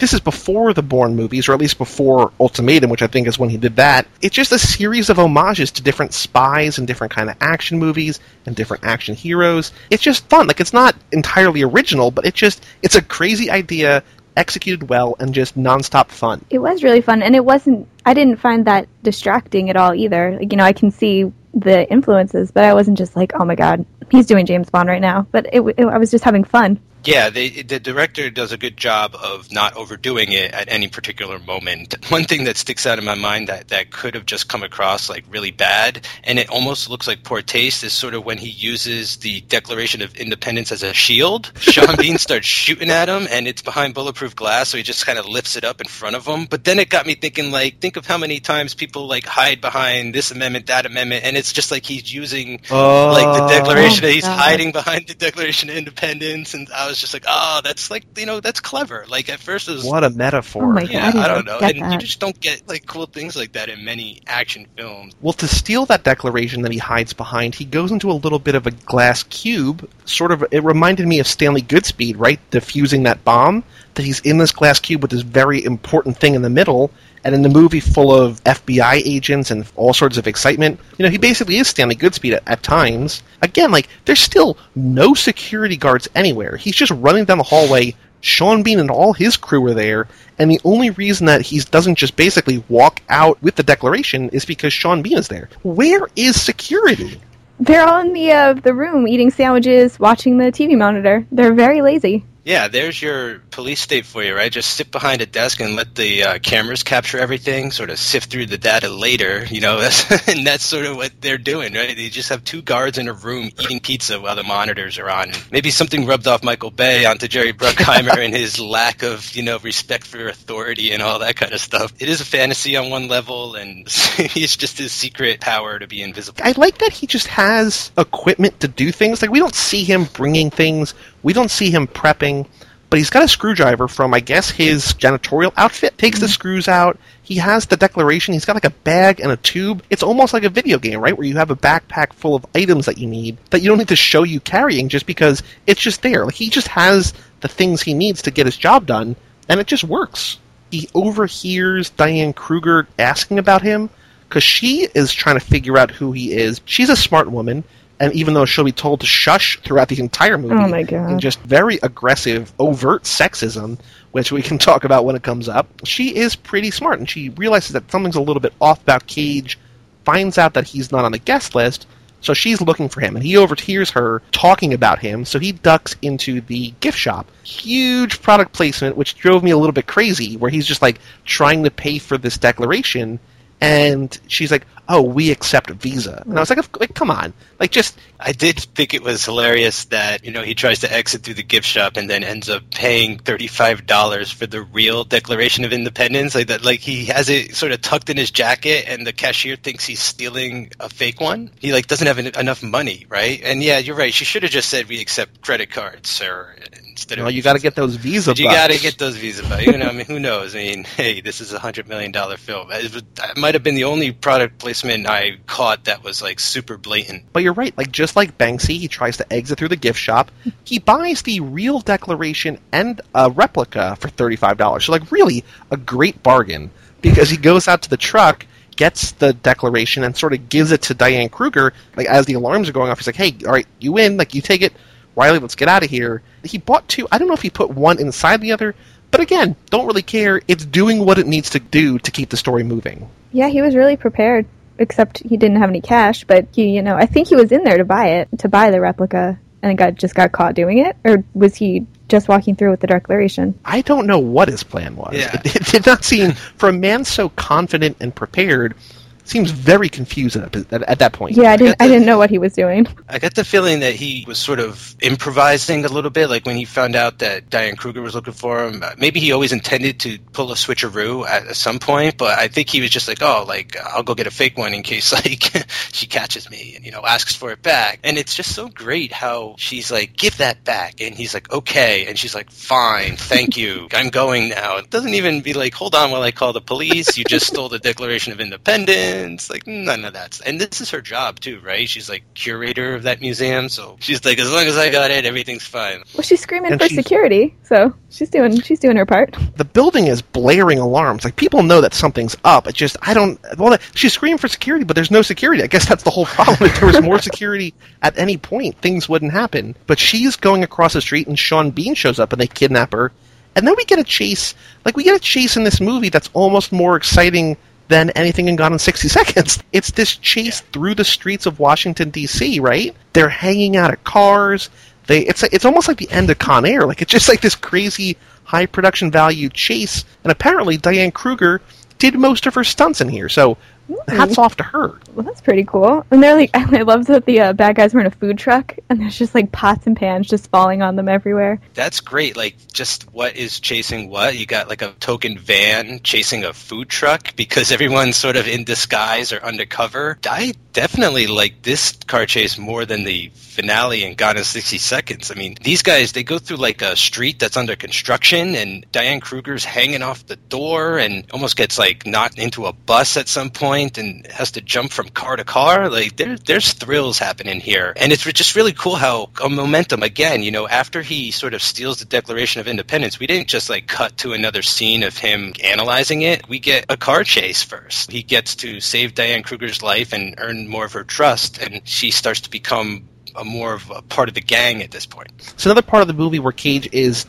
S1: This is before the Bourne movies, or at least before Ultimatum, which I think is when he did that. It's just a series of homages to different spies and different kind of action movies and different action heroes. It's just fun. Like it's not entirely original, but it just it's a crazy idea executed well and just nonstop fun.
S3: It was really fun, and it wasn't. I didn't find that distracting at all either. Like, you know, I can see the influences, but I wasn't just like, oh my god, he's doing James Bond right now. But it, it I was just having fun.
S2: Yeah, they, the director does a good job of not overdoing it at any particular moment. One thing that sticks out in my mind that, that could have just come across like really bad, and it almost looks like poor taste, is sort of when he uses the Declaration of Independence as a shield. Sean Bean starts shooting at him, and it's behind bulletproof glass, so he just kind of lifts it up in front of him. But then it got me thinking, like, think of how many times people like hide behind this amendment, that amendment, and it's just like he's using like the oh. Declaration.
S3: Oh,
S2: he's
S3: God.
S2: hiding behind the Declaration of Independence, and I was just like, oh, that's like you know that's clever. Like at first it was.
S1: What a metaphor.
S3: Oh my God.
S2: yeah,
S3: I
S2: I don't know, and
S3: that.
S2: you just don't get like cool things like that in many action films.
S1: Well, to steal that declaration that he hides behind, he goes into a little bit of a glass cube. Sort of, it reminded me of Stanley Goodspeed, right? Defusing that bomb. That he's in this glass cube with this very important thing in the middle. And in the movie full of FBI agents and all sorts of excitement, you know, he basically is Stanley Goodspeed at, at times. Again, like, there's still no security guards anywhere. He's just running down the hallway. Sean Bean and all his crew are there, and the only reason that he doesn't just basically walk out with the declaration is because Sean Bean is there. Where is security?
S3: They're all in the uh, the room eating sandwiches, watching the TV monitor. They're very lazy.
S2: Yeah, there's your police state for you, right? Just sit behind a desk and let the uh, cameras capture everything, sort of sift through the data later, you know, that's, and that's sort of what they're doing, right? They just have two guards in a room eating pizza while the monitors are on. Maybe something rubbed off Michael Bay onto Jerry Bruckheimer and his lack of, you know, respect for authority and all that kind of stuff. It is a fantasy on one level, and it's just his secret power to be invisible.
S1: I like that he just has equipment to do things. Like we don't see him bringing things, we don't see him prepping, but he's got a screwdriver from I guess his janitorial outfit. Takes the mm-hmm. screws out. He has the declaration. He's got like a bag and a tube. It's almost like a video game, right? Where you have a backpack full of items that you need that you don't need to show you carrying just because it's just there. Like he just has the things he needs to get his job done, and it just works. He overhears Diane Kruger asking about him because she is trying to figure out who he is. She's a smart woman, and even though she'll be told to shush throughout the entire oh movie,
S3: Oh my God.
S1: and just very aggressive, overt sexism, which we can talk about when it comes up, she is pretty smart, and she realizes that something's a little bit off about Cage, finds out that he's not on the guest list, so she's looking for him, and he overhears her talking about him, so he ducks into the gift shop. Huge product placement, which drove me a little bit crazy, where he's just like trying to pay for this declaration, and she's like, "Oh, we accept Visa," and I was like, "Like, come on, like just
S2: I did think it was hilarious that you know he tries to exit through the gift shop and then ends up paying thirty five dollars for the real Declaration of Independence. Like that, like he has it sort of tucked in his jacket, and the cashier thinks he's stealing a fake one. He like doesn't have en- enough money, right? And yeah, you're right. She should have just said we accept credit cards, sir, instead
S1: you
S2: of
S1: know, you got to get those Visa."
S2: You got to get those Visa bucks. You know, I mean, who knows? I mean, hey, this is a hundred million dollar film. It, was- that might have been the only product placement I caught that was like super blatant.
S1: But you're right. Like just like Banksy, he tries to exit through the gift shop. He buys the real Declaration and a replica for thirty five dollars. So like really a great bargain because he goes out to the truck, gets the Declaration, and sort of gives it to Diane Kruger. Like as the alarms are going off, he's like, "Hey, all right, you win. Like you take it, Riley. Let's get out of here." He bought two. I don't know if he put one inside the other. But again, don't really care. It's doing what it needs to do to keep the story moving.
S3: Yeah, he was really prepared. Except he didn't have any cash, but he, you know, I think he was in there to buy it, to buy the replica, and got just got caught doing it, or was he just walking through with the declaration?
S1: I don't know what his plan was.
S2: Yeah.
S1: It, it did not seem, for a man so confident and prepared, seems very confused at, at, at that point.
S3: Yeah, I didn't. I didn't know what he was doing.
S2: I got the feeling that he was sort of improvising a little bit, like when he found out that Diane Kruger was looking for him. Uh, Maybe he always intended to pull a switcheroo at, at some point, but I think he was just like, "Oh, like I'll go get a fake one in case like she catches me and you know asks for it back." And it's just so great how she's like, "Give that back," and he's like, "Okay," and she's like, "Fine, thank you, I'm going now." It doesn't even be like, "Hold on while I call the police." You just stole the Declaration of Independence. It's like none of that. And this is her job too, right? She's like curator of that museum, so she's like, as long as I got it, everything's fine.
S3: Well, she's screaming
S1: And
S3: for
S1: she's-
S3: security, so she's doing she's doing her part.
S1: the building is blaring alarms. Like people know that something's up. It just I don't. Well, she's screaming for security, but there's no security. I guess that's the whole problem. if there was more security at any point, things wouldn't happen. But she's going across the street, and Sean Bean shows up, and they kidnap her. And then we get a chase. Like we get a chase in this movie that's almost more exciting than anything in Gone in 60 Seconds. It's this chase through the streets of Washington D.C. Right? They're hanging out of cars. They it's it's almost like the end of Con Air. Like it's just like this crazy high production value chase. And apparently Diane Kruger did most of her stunts in here. So hats off to her.
S3: Well, that's pretty cool. And they're like, I love that the uh, bad guys were in a food truck, and there's just like pots and pans just falling on them everywhere.
S2: That's great. Like, just what is chasing what? You got like a token van chasing a food truck because everyone's sort of in disguise or undercover. I definitely like this car chase more than the finale in Gone in 60 Seconds. I mean, these guys, they go through like a street that's under construction and Diane Kruger's hanging off the door and almost gets like knocked into a bus at some point and has to jump from car to car. Like, there, there's thrills happening here. And it's just really cool how a momentum, again, you know, after he sort of steals the Declaration of Independence, we didn't just like cut to another scene of him analyzing it. We get a car chase first. He gets to save Diane Kruger's life and earn more of her trust, and she starts to become a more of a part of the gang at this point.
S1: It's another part of the movie where Cage is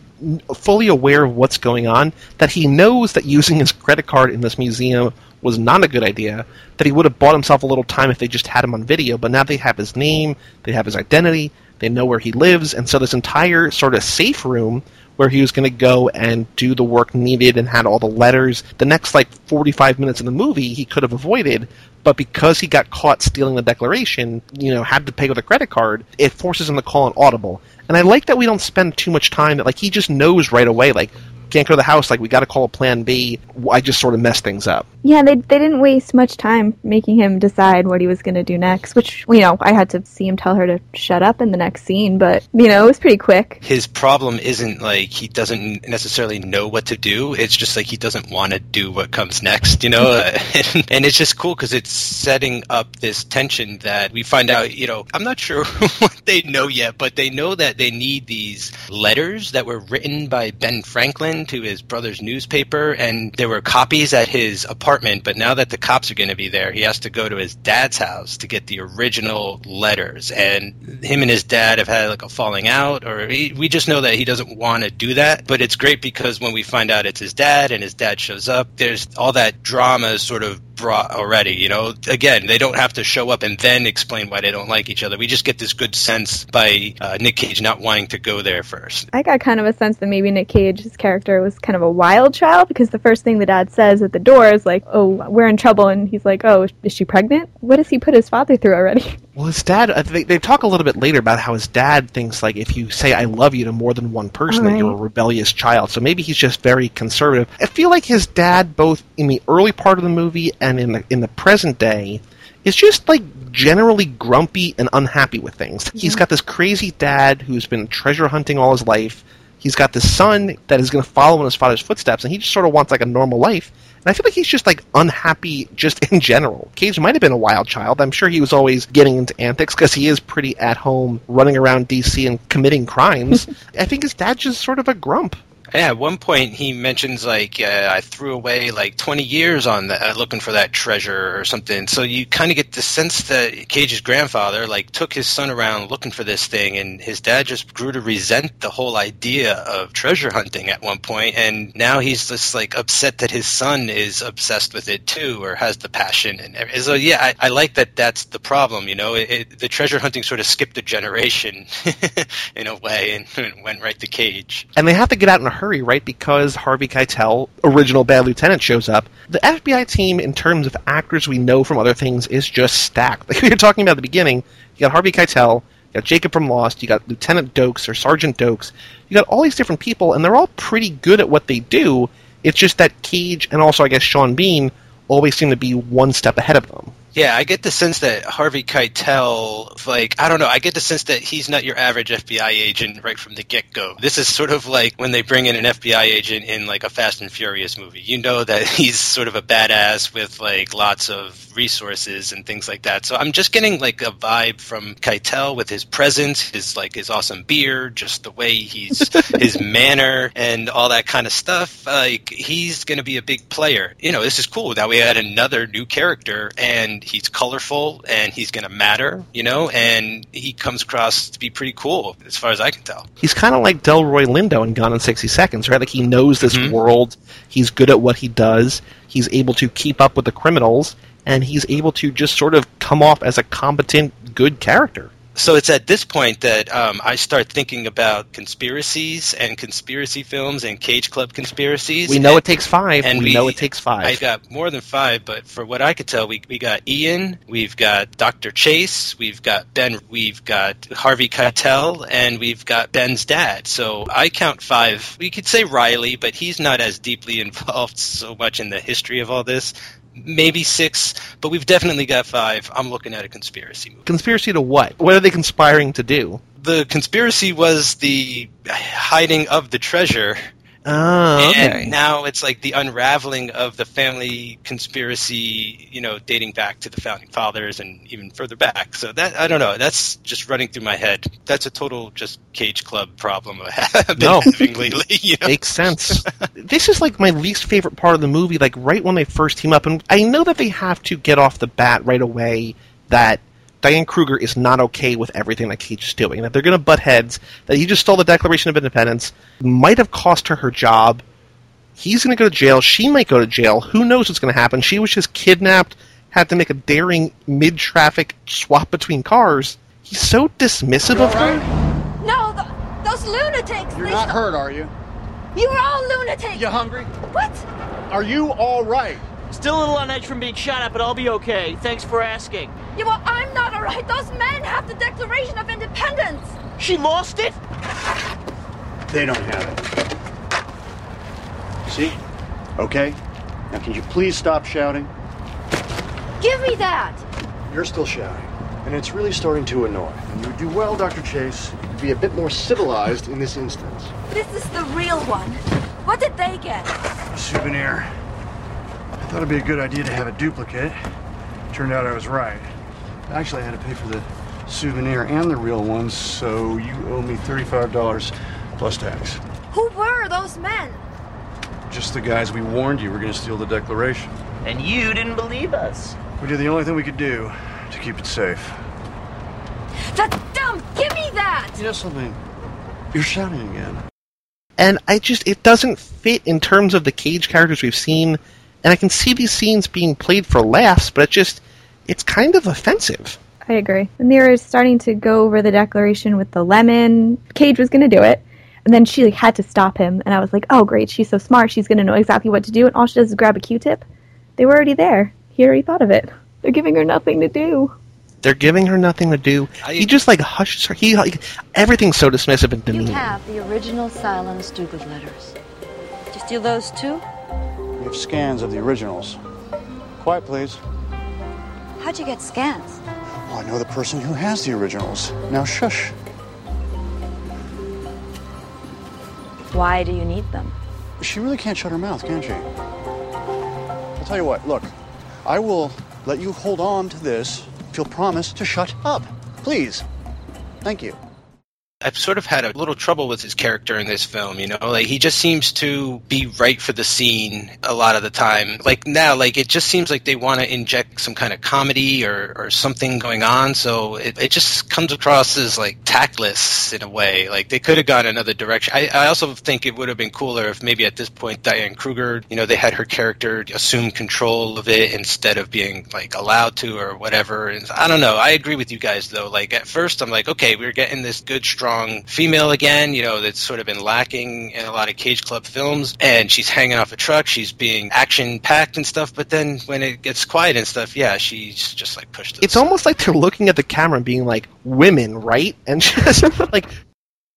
S1: fully aware of what's going on, that he knows that using his credit card in this museum was not a good idea, that he would have bought himself a little time if they just had him on video, but now they have his name, they have his identity, they know where he lives, and so this entire sort of safe room where he was going to go and do the work needed and had all the letters. The next like 45 minutes of the movie he could have avoided, but because he got caught stealing the declaration, you know, had to pay with a credit card, it forces him to call an audible. And I like that we don't spend too much time that like he just knows right away like can't go to the house like we got to call a plan B. I just sort of messed things up.
S3: Yeah, they they didn't waste much time making him decide what he was going to do next. Which you know, I had to see him tell her to shut up in the next scene, but you know, it was pretty quick.
S2: His problem isn't like he doesn't necessarily know what to do. It's just like he doesn't want to do what comes next, you know? and, and it's just cool because it's setting up this tension that we find out, you know, I'm not sure what they know yet, but they know that they need these letters that were written by Ben Franklin to his brother's newspaper, and there were copies at his apartment, but now that the cops are going to be there, he has to go to his dad's house to get the original letters. And him and his dad have had like a falling out, or he, we just know that he doesn't want to do that. But it's great because when we find out it's his dad and his dad shows up, there's all that drama sort of brought already. You know, again, they don't have to show up and then explain why they don't like each other. We just get this good sense by uh, Nick Cage not wanting to go there first.
S3: I got kind of a sense that maybe Nick Cage's character was kind of a wild child because the first thing the dad says at the door is like, "Oh, we're in trouble," and he's like, "Oh, is she pregnant? What has he put his father through already?"
S1: Well, his dad. uh, They, they talk a little bit later about how his dad thinks like if you say "I love you" to more than one person, that you're a rebellious child. So maybe he's just very conservative. I feel like his dad, both in the early part of the movie and in the in the present day, is just like generally grumpy and unhappy with things. He's got this crazy dad who's been treasure hunting all his life. He's got this son that is going to follow in his father's footsteps, and he just sort of wants like a normal life. And I feel like he's just like unhappy just in general. Cage might have been a wild child. I'm sure he was always getting into antics because he is pretty at home running around DC and committing crimes. I think his dad's just sort of a grump.
S2: Yeah, at one point he mentions like uh, I threw away like 20 years on that, uh, looking for that treasure or something. So you kind of get the sense that Cage's grandfather like took his son around looking for this thing, and his dad just grew to resent the whole idea of treasure hunting at one point, and now he's just like upset that his son is obsessed with it too, or has the passion. And so yeah, I, I like that. That's the problem, you know. It, it, the treasure hunting sort of skipped a generation in a way and went right to Cage.
S1: And they have to get out in a hurry, right? Because Harvey Keitel, original Bad Lieutenant, shows up. The FBI team, in terms of actors we know from other things, is just stacked. Like we were talking about at the beginning, you got Harvey Keitel, you got Jacob from Lost, you got Lieutenant Doakes or Sergeant Doakes, you got all these different people, and they're all pretty good at what they do. It's just that Cage and also, I guess, Sean Bean always seem to be one step ahead of them.
S2: Yeah, I get the sense that Harvey Keitel, like, I don't know, I get the sense that he's not your average FBI agent right from the get go. This is sort of like when they bring in an FBI agent in, like, a Fast and Furious movie. You know that he's sort of a badass with, like, lots of resources and things like that. So I'm just getting, like, a vibe from Keitel with his presence, his, like, his awesome beard, just the way he's, his manner, and all that kind of stuff. Like, he's going to be a big player. You know, this is cool. that we had another new character, and he's colorful and he's going to matter, you know, and he comes across to be pretty cool as far as I can tell.
S1: He's kind of like Delroy Lindo in Gone in 60 Seconds, right? Like he knows this
S2: Mhm.
S1: world, he's good at what he does, he's able to keep up with the criminals, and he's able to just sort of come off as a competent, good character.
S2: So it's at this point that um, I start thinking about conspiracies and conspiracy films and Cage Club conspiracies.
S1: We know
S2: and,
S1: it takes five.
S2: and
S1: we,
S2: we-
S1: know it takes five.
S2: I got more than five, but for what I could tell, we we got Ian, we've got Dr. Chase, we've got Ben, we've got Harvey Keitel, and we've got Ben's dad. So I count five. We could say Riley, but he's not as deeply involved so much in the history of all this. Maybe six, but we've definitely got five. I'm looking at a conspiracy movie.
S1: Conspiracy to what? What are they conspiring to do?
S2: The conspiracy was the hiding of the treasure
S1: Oh, okay.
S2: and now it's like the unraveling of the family conspiracy, you know, dating back to the founding fathers and even further back. So that I don't know. That's just running through my head. That's a total just cage club problem I have been
S1: No.
S2: lately. You know?
S1: Makes sense. this is like my least favorite part of the movie, like right when they first team up. And I know that they have to get off the bat right away that Diane Kruger is not okay with everything that Cage is doing. That they're going to butt heads, that he just stole the Declaration of Independence, might have cost her her job. He's going to go to jail. She might go to jail. Who knows what's going to happen? She was just kidnapped, had to make a daring mid traffic swap between cars. He's so dismissive of her.
S8: No, th- those lunatics!
S5: You're not
S8: sh-
S5: hurt, are you?
S8: You are all lunatics!
S5: You hungry?
S8: What?
S5: Are you all right?
S7: Still a little on edge from being shot at, but I'll be okay. Thanks for asking.
S8: Yeah, well, I'm not alright. Those men have the Declaration of Independence!
S7: She lost it?
S5: They don't have it. See? Okay. Now, can you please stop shouting?
S8: Give me that!
S5: You're still shouting, and it's really starting to annoy. And you would do well, Dr. Chase, to be a bit more civilized in this instance.
S8: This is the real one. What did they get?
S5: A souvenir. I thought it'd be a good idea to have a duplicate. Turned out I was right. Actually, I had to pay for the souvenir and the real one, so you owe me $35 plus tax.
S8: Who were those men?
S5: Just the guys we warned you were going to steal the Declaration.
S7: And you didn't believe us.
S5: We did the only thing we could do to keep it safe.
S8: That's dumb! Give me that!
S5: You know something? You're shouting again.
S1: and I just it doesn't fit in terms of the Cage characters we've seen, and I can see these scenes being played for laughs, but it just it's kind of offensive.
S3: I agree. And they were starting to go over the declaration with the lemon. Cage was going to do it. And then she like, had to stop him. And I was like, oh, great. She's so smart. She's going to know exactly what to do. And all she does is grab a Q-tip. They were already there. He already thought of it. They're giving her nothing to do.
S1: They're giving her nothing to do.
S2: I-
S1: he just like hushes her. He like, everything's so dismissive and demeaning.
S6: You
S1: demeaning.
S6: have the original Silence Dogood letters. Did you steal those too?
S5: We have scans of the originals. Quiet, please.
S6: How'd you get scans?
S5: I know the person who has the originals. Now shush.
S6: Why do you need them?
S5: She really can't shut her mouth, can she? I'll tell you what, look. I will let you hold on to this if you'll promise to shut up. Please. Thank you.
S2: I've sort of had a little trouble with his character in this film, you know? Like, he just seems to be right for the scene a lot of the time. Like, now, like, it just seems like they want to inject some kind of comedy or, or something going on, so it, it just comes across as, like, tactless in a way. Like, they could have gone another direction. I, I also think it would have been cooler if maybe at this point Diane Kruger, you know, they had her character assume control of it instead of being, like, allowed to or whatever. And I don't know. I agree with you guys, though. Like, at first, I'm like, okay, we're getting this good, strong strong female again, you know, that's sort of been lacking in a lot of Cage Club films. And she's hanging off a truck. She's being action packed and stuff. But then when it gets quiet and stuff, yeah, she's just like pushed.
S1: It's almost like they're looking at the camera and being like, "Women, right?" And just like.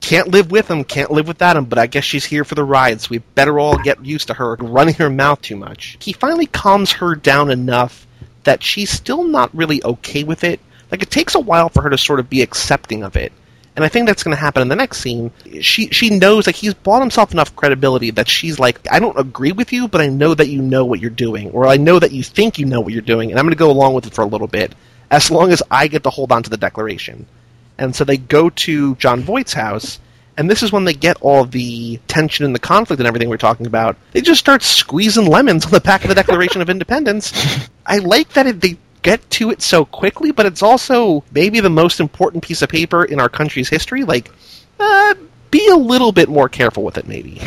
S1: Can't live with them, can't live without him, but I guess she's here for the ride, so we better all get used to her running her mouth too much. He finally calms her down enough that she's still not really okay with it. Like it takes a while for her to sort of be accepting of it. And I think that's going to happen in the next scene. She she knows like he's bought himself enough credibility that she's like, I don't agree with you, but I know that you know what you're doing, or I know that you think you know what you're doing, and I'm going to go along with it for a little bit, as long as I get to hold on to the declaration. And so they go to Jon Voight's house, and this is when they get all the tension and the conflict and everything we're talking about. They just start squeezing lemons on the back of the Declaration of Independence. I like that it, they get to it so quickly, but it's also maybe the most important piece of paper in our country's history. Like, uh, be a little bit more careful with it, maybe.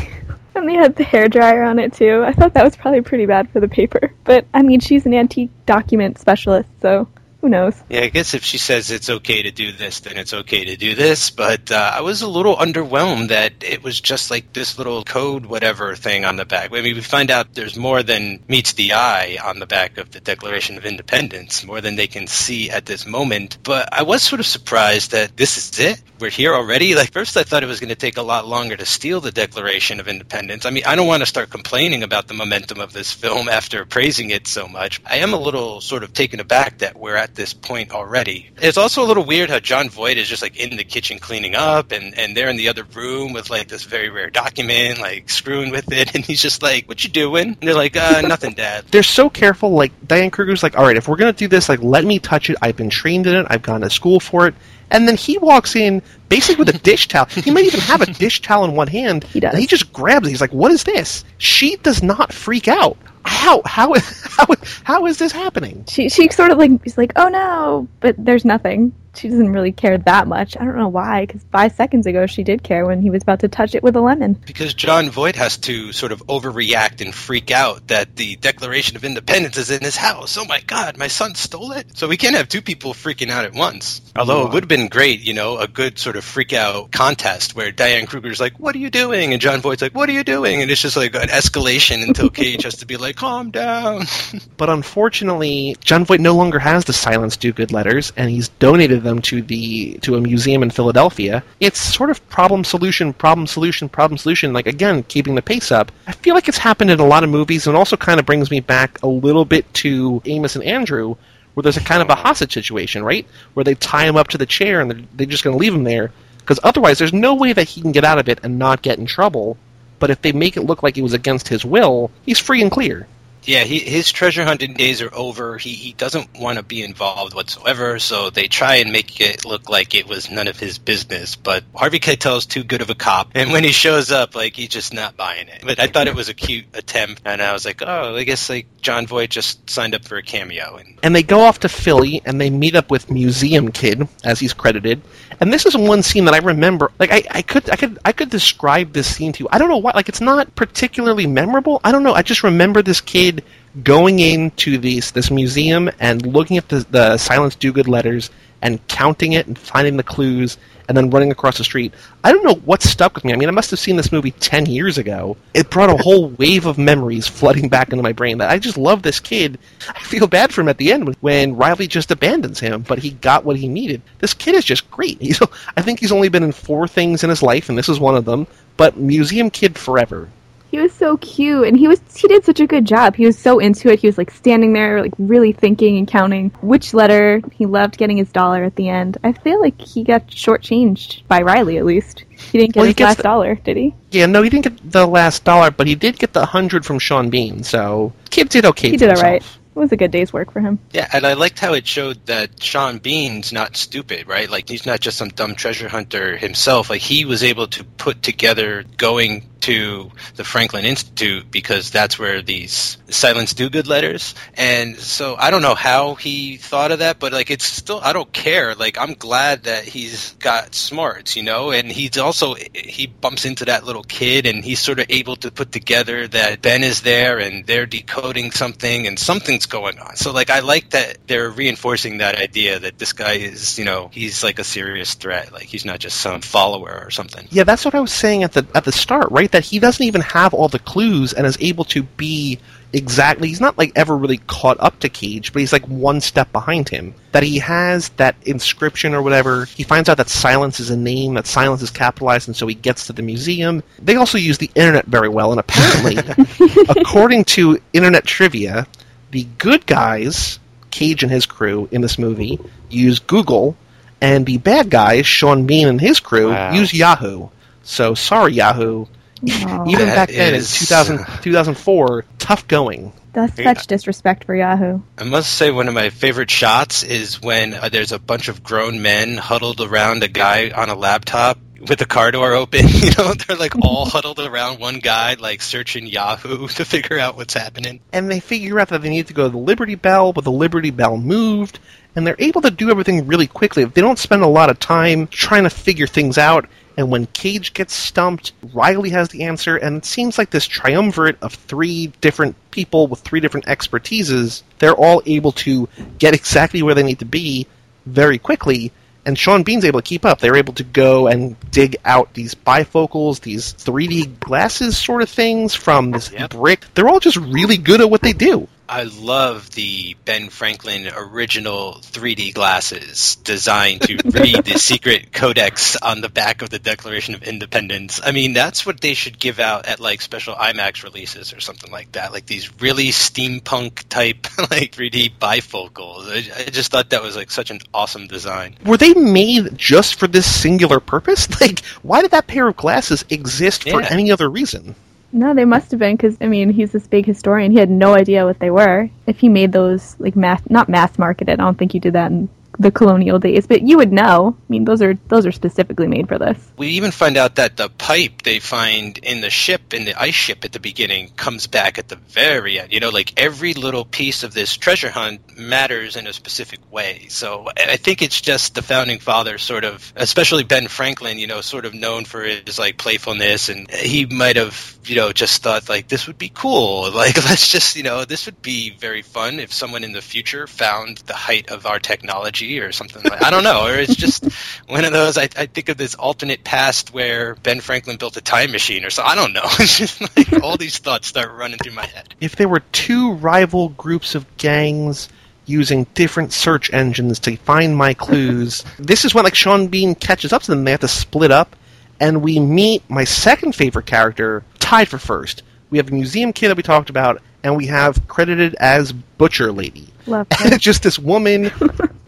S3: And they had the hair dryer on it too. I thought that was probably pretty bad for the paper. But I mean, she's an antique document specialist, so who knows?
S2: Yeah, I guess if she says it's okay to do this, then it's okay to do this. But uh, I was a little underwhelmed that it was just like this little code, whatever thing on the back. I mean, we find out there's more than meets the eye on the back of the Declaration of Independence, more than they can see at this moment. But I was sort of surprised that this is it. We're here already. Like first, I thought it was going to take a lot longer to steal the Declaration of Independence. I mean, I don't want to start complaining about the momentum of this film after praising it so much. I am a little sort of taken aback that we're at this point already. It's also a little weird how Jon Voight is just like in the kitchen cleaning up, and and they're in the other room with like this very rare document, like screwing with it, and he's just like, "What you doing?" And they're like, "Uh, nothing, Dad."
S1: They're so careful. Like Diane Kruger's like, all right, if we're gonna do this, like, let me touch it. I've been trained in it. I've gone to school for it. And then he walks in basically with a dish towel. He might even have a dish towel in one hand.
S3: He does.
S1: And he just grabs it. He's like, "What is this?" She does not freak out. How how how how is this happening?
S3: She she sort of like she's like, oh no, but there's nothing. She doesn't really care that much. I don't know why, because five seconds ago she did care when he was about to touch it with a lemon.
S2: Because Jon Voight has to sort of overreact and freak out that the Declaration of Independence is in his house. Oh my God, my son stole it. So we can't have two people freaking out at once. Although it would have been great, you know, a good sort of freak out contest where Diane Kruger's like, "What are you doing?" and Jon Voight's like, "What are you doing?" and it's just like an escalation until Cage has to be like, "Calm down."
S1: But unfortunately, Jon Voight no longer has the Silence Dogood letters, and he's donated them to the to a museum in Philadelphia. It's sort of problem solution, problem solution, problem solution. Like again, keeping the pace up. I feel like it's happened in a lot of movies, and also kind of brings me back a little bit to Amos and Andrew, where there's a kind of a hostage situation, right? Where they tie him up to the chair and they're, they're just going to leave him there because otherwise, there's no way that he can get out of it and not get in trouble. But if they make it look like it was against his will, he's free and clear.
S2: Yeah, he, his treasure hunting days are over. He he doesn't want to be involved whatsoever, so they try and make it look like it was none of his business. But Harvey Keitel's too good of a cop, and when he shows up, like he's just not buying it. But I thought it was a cute attempt, and I was like, oh, I guess like Jon Voight just signed up for a cameo, and
S1: And they go off to Philly and they meet up with Museum Kid, as he's credited. And this is one scene that I remember. Like I, I could I could I could describe this scene to you. I don't know why like it's not particularly memorable. I don't know. I just remember this kid going into these this museum and looking at the, the Silence Dogood letters and counting it and finding the clues and then running across the street. I don't know what stuck with me. I mean, I must have seen this movie 10 years ago. It brought a whole wave of memories flooding back into my brain that I just love this kid. I feel bad for him at the end when, when Riley just abandons him, but he got what he needed. This kid is just great. He's, I think he's only been in four things in his life, and this is one of them, but Museum Kid forever.
S3: He was so cute, and he was he did such a good job. He was so into it. He was like standing there, like really thinking and counting which letter. He loved getting his dollar at the end. I feel like he got shortchanged by Riley, at least. He didn't get
S1: Well,
S3: his last
S1: the-
S3: dollar, did he?
S1: Yeah, no, he didn't get the last dollar, but he did get the hundred from Sean Bean, so kid did okay.
S3: He did
S1: himself.
S3: alright. It was a good day's work for him.
S2: Yeah, and I liked how it showed that Sean Bean's not stupid, right? Like he's not just some dumb treasure hunter himself. Like he was able to put together going to the Franklin Institute because that's where these Silence Dogood letters. And so I don't know how he thought of that, but like it's still I don't care. Like I'm glad that he's got smarts, you know, and he's also he bumps into that little kid and he's sort of able to put together that Ben is there and they're decoding something and something's going on. So like I like that they're reinforcing that idea that this guy is, you know, he's like a serious threat. Like he's not just some follower or something.
S1: Yeah, that's what I was saying at the at the start, right? That he doesn't even have all the clues and is able to be exactly he's not like ever really caught up to Cage, but he's like one step behind him. That he has that inscription or whatever. He finds out that silence is a name, that silence is capitalized, and so he gets to the museum. They also use the internet very well, and apparently, according to internet trivia, the good guys, Cage and his crew in this movie, use Google, and the bad guys, Sean Bean and his crew,
S2: Wow.
S1: use Yahoo. So sorry, Yahoo.
S3: Aw.
S1: Even
S2: That
S1: back then in
S2: is-
S1: 2000, 2004, tough going.
S3: That's such disrespect for Yahoo.
S2: I must say, one of my favorite shots is when uh, there's a bunch of grown men huddled around a guy on a laptop with the car door open. You know, they're like all huddled around one guy, like searching Yahoo to figure out what's happening.
S1: and they figure out that they need to go to the Liberty Bell, but the Liberty Bell moved, and they're able to do everything really quickly. If They don't spend a lot of time trying to figure things out. And when Cage gets stumped, Riley has the answer, and it seems like this triumvirate of three different people with three different expertises, they're all able to get exactly where they need to be very quickly. And Sean Bean's able to keep up. They're able to go and dig out these bifocals, these 3D glasses sort of things from this
S2: Yep.
S1: brick. They're all just really good at what they do.
S2: I love the Ben Franklin original 3D glasses designed to read the secret codex on the back of the Declaration of Independence. I mean, that's what they should give out at like special IMAX releases or something like that. Like these really steampunk type like 3D bifocals. I, I just thought that was like such an awesome design.
S1: Were they made just for this singular purpose? Like, why did that pair of glasses exist for any other reason?
S3: No, they must have been because I mean he's this big historian. He had no idea what they were. If he made those like mass, not mass marketed, I don't think he did that in the colonial days. But you would know. I mean, those are those are specifically made for this.
S2: We even find out that the pipe they find in the ship, in the ice ship at the beginning, comes back at the very end. You know, like every little piece of this treasure hunt matters in a specific way. So I think it's just the founding fathers sort of, especially Ben Franklin, you know, sort of known for his like playfulness and he might have, you know, just thought like this would be cool. Like let's just, you know, this would be very fun if someone in the future found the height of our technology or something like I don't know. Or it's just one of those I, I think of this alternate past where Ben Franklin built a time machine or so I don't know. It's just like all these thoughts start running through my head.
S1: If there were two rival groups of gangs using different search engines to find my clues, this is when like Sean Bean catches up to them. They have to split up, and we meet my second favorite character, tied for first. We have the museum kid that we talked about, and we have credited as Butcher Lady.
S3: Love
S1: And it's just this woman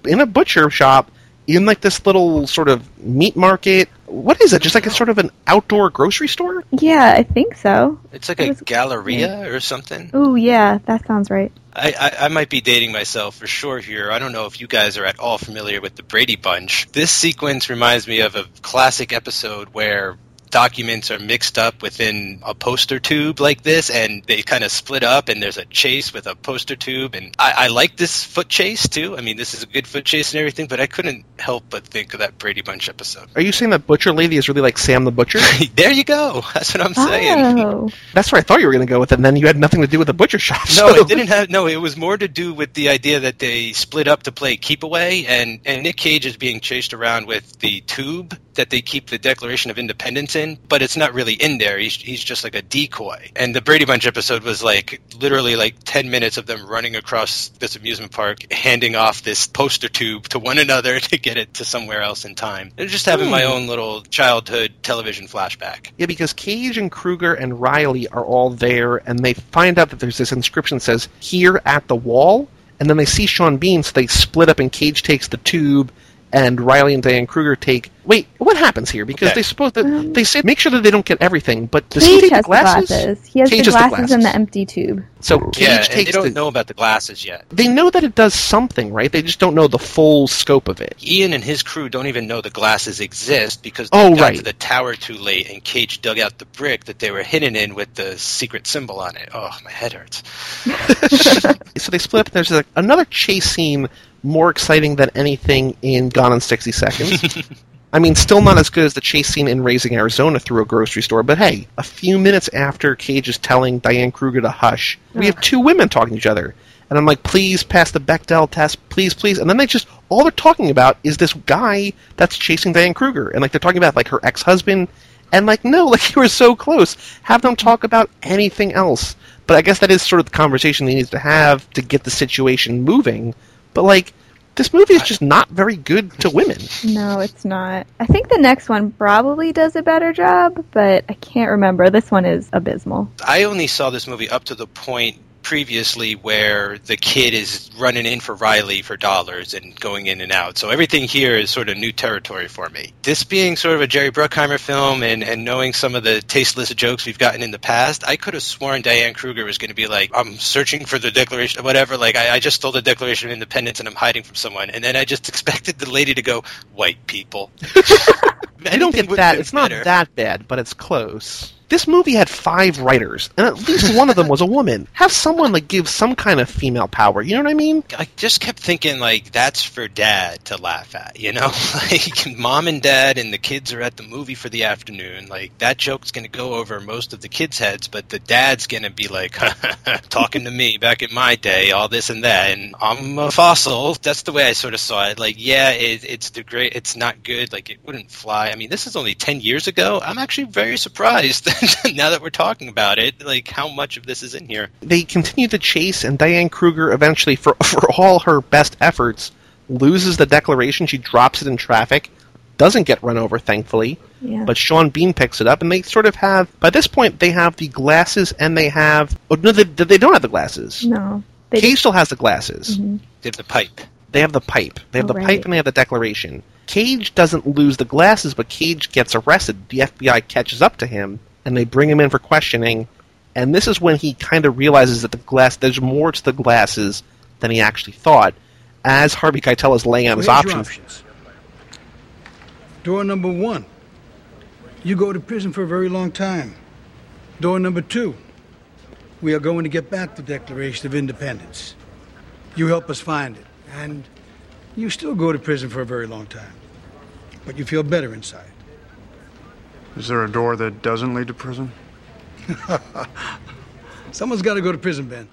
S1: in a butcher shop in like this little sort of meat market. What is it? Just like a sort of an outdoor grocery store?
S3: yeah, I think so.
S2: It's like
S3: It
S2: a
S3: was-
S2: galleria or something.
S3: Oh yeah, that sounds right.
S2: I, I, I might be dating myself for sure here. I don't know if you guys are at all familiar with the Brady Bunch. This sequence reminds me of a classic episode where documents are mixed up within a poster tube like this and they kind of split up and there's a chase with a poster tube and I, I like this foot chase too. I mean this is a good foot chase and everything, but I couldn't help but think of that Brady Bunch episode.
S1: Are you saying that Butcher Lady is really like Sam the Butcher?
S2: there you go. That's what I'm saying.
S3: Oh,
S1: That's where I thought you were going to go with it, and then you had nothing to do with the butcher shop.
S2: No, it didn't have. No, it was more to do with the idea that they split up to play keep away, and and Nick Cage is being chased around with the tube that they keep the Declaration of Independence in, but it's not really in there. He's he's just like a decoy. And the Brady Bunch episode was like literally like ten minutes of them running across this amusement park, handing off this poster tube to one another to get it to somewhere else in time. And just having my hmm. own little childhood television flashback.
S1: Yeah, because Cage and Kruger and Riley are all there, and they find out that there's this inscription that says "Here at the wall," and then they see Sean Bean, so they split up, and Cage takes the tube and Riley and Diane Kruger take. Wait, what happens here? Because
S2: Okay.
S1: they suppose that um, they say make sure that they don't get everything, but does he take
S3: has
S1: the glasses?
S3: the glasses. He has
S1: Cage
S3: the
S1: has
S3: glasses and the empty tube.
S1: So Cage
S2: yeah, and they
S1: takes
S2: don't
S1: the.
S2: know about the glasses yet.
S1: They know that it does something, right? They just don't know the full scope of it.
S2: Ian and his crew don't even know the glasses exist because
S1: Oh,
S2: they got
S1: right.
S2: to the tower too late, and Cage dug out the brick that they were hidden in with the secret symbol on it. Oh, my head hurts.
S1: so they split up. And there's like another chase scene more exciting than anything in Gone in 60 Seconds. I mean, still not as good as the chase scene in Raising Arizona through a grocery store, but hey, a few minutes after Cage is telling Diane Kruger to hush, we have two women talking to each other. And I'm like, please pass the Bechdel test, please, please. And then they just, all they're talking about is this guy that's chasing Diane Kruger. And like, they're talking about like her ex husband. And like, no, like, you were so close. Have them talk about anything else. But I guess that is sort of the conversation he needs to have to get the situation moving. But like, this movie is just not very good to women.
S3: No, it's not. I think the next one probably does a better job, but I can't remember. This one is abysmal.
S2: I only saw this movie up to the point previously where the kid is running in for Riley for dollars and going in and out. So everything here is sort of new territory for me. This being sort of a Jerry Bruckheimer film and, and knowing some of the tasteless jokes we've gotten in the past, I could have sworn Diane Kruger was going to be like, I'm searching for the Declaration, whatever. Like, I, I just stole the Declaration of Independence and I'm hiding from someone. And then I just expected the lady to go, white people.
S1: I don't get that. It's not that bad, but it's close. This movie had five writers, and at least one of them was a woman. Have someone like give some kind of female power. You know what I mean?
S2: I just kept thinking like that's for dad to laugh at, you know? like mom and dad and the kids are at the movie for the afternoon. Like that joke's going to go over most of the kids' heads, but the dad's going to be like talking to me back in my day, all this and that, and I'm a fossil. That's the way I sort of saw it. Like, yeah, it, it's the great. It's not good. Like it wouldn't fly. I mean, this is only ten years ago. I'm actually very surprised now that we're talking about it. Like how much of this is in here.
S1: They continue to chase, and Diane Kruger eventually, for for all her best efforts, loses the declaration. She drops it in traffic. Doesn't get run over, thankfully.
S3: Yeah.
S1: But Sean Bean picks it up, and they sort of have. By this point, they have the glasses, and they have. Oh, no, they, they don't have the glasses.
S3: no. They
S1: Cage still has the glasses.
S3: Mhm.
S2: Did the pipe.
S1: They have the pipe. They have
S3: Oh,
S1: the
S3: right.
S1: pipe and they have the declaration. Cage doesn't lose the glasses, but Cage gets arrested. The FBI catches up to him and they bring him in for questioning. And this is when he kind of realizes that the glass there's more to the glasses than he actually thought. As Harvey Keitel is laying out his options.
S9: options. Door number one, you go to prison for a very long time. Door number two, we are going to get back the Declaration of Independence. You help us find it, and you still go to prison for a very long time. But you feel better inside.
S5: Is there a door that doesn't lead to prison?
S9: Someone's got to go to prison, Ben.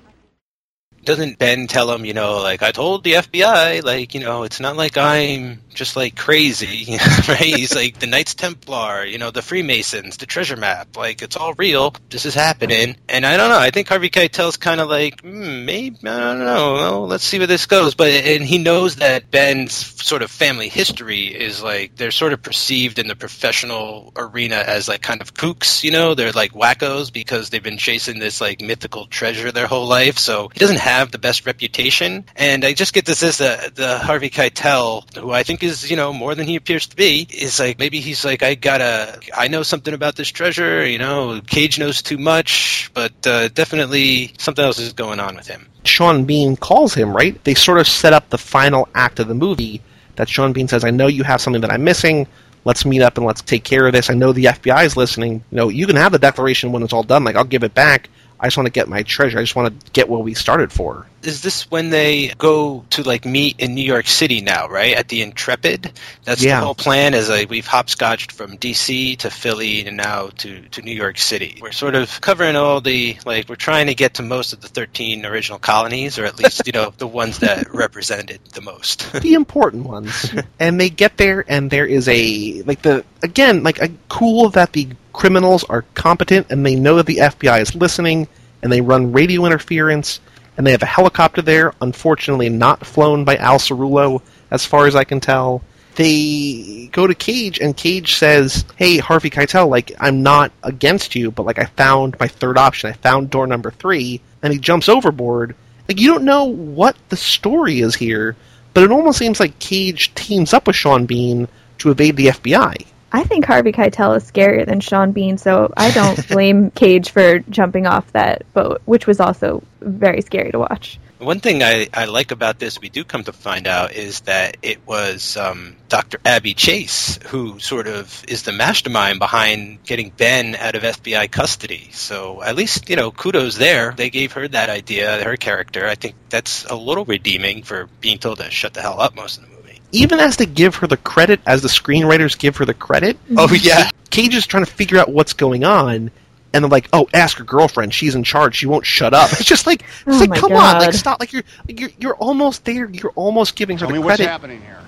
S2: Doesn't Ben tell him, you know, like I told the FBI, like you know, it's not like I'm just like crazy, right? He's like the Knights Templar, you know, the Freemasons, the treasure map, like it's all real. This is happening, and I don't know. I think Harvey Keitel's kind of like, hmm, maybe I don't know. Well, let's see where this goes. But and he knows that Ben's sort of family history is like they're sort of perceived in the professional arena as like kind of kooks, you know, they're like wackos because they've been chasing this like mythical treasure their whole life. So he doesn't have the best reputation. And I just get this as the, the Harvey Keitel, who I think is, you know, more than he appears to be, is like maybe he's like, I gotta, I know something about this treasure, you know, Cage knows too much, but uh, definitely something else is going on with him.
S1: Sean Bean calls him, right? They sort of set up the final act of the movie that Sean Bean says, I know you have something that I'm missing. Let's meet up and let's take care of this. I know the FBI is listening. You know, you can have the declaration when it's all done. Like, I'll give it back. I just want to get my treasure. I just want to get what we started for.
S2: Is this when they go to like meet in New York City now, right? At the Intrepid? That's
S1: Yeah.
S2: the whole plan is like we've hopscotched from DC to Philly and now to, to New York City. We're sort of covering all the like we're trying to get to most of the thirteen original colonies, or at least, you know, the ones that represented the most.
S1: the important ones. and they get there, and there is a like the again like a cool that the criminals are competent and they know that the FBI is listening, and they run radio interference, and they have a helicopter there. Unfortunately, not flown by Al Cerullo, as far as I can tell. They go to Cage, and Cage says, "Hey, Harvey Keitel, like I'm not against you, but like I found my third option. I found door number three, and he jumps overboard. Like you don't know what the story is here, but it almost seems like Cage teams up with Sean Bean to evade the FBI.
S3: I think Harvey Keitel is scarier than Sean Bean, so I don't blame Cage for jumping off that boat, which was also very scary to watch.
S2: One thing I, I like about this, we do come to find out, is that it was um, Dr. Abby Chase who sort of is the mastermind behind getting Ben out of FBI custody. So at least, you know, kudos there. They gave her that idea, her character. I think that's a little redeeming for being told to shut the hell up most of the movie.
S1: Even as they give her the credit, as the screenwriters give her the credit,
S2: Oh, yeah.
S1: Cage is trying to figure out what's going on, and they're like, "Oh, ask her girlfriend. She's in charge. She won't shut up." It's just like, it's
S3: Oh
S1: like,
S3: my
S1: come on, like stop. Like you're, you're, you're almost there. You're almost giving her
S10: Tell
S1: the
S10: me what's
S1: credit.
S10: happening here.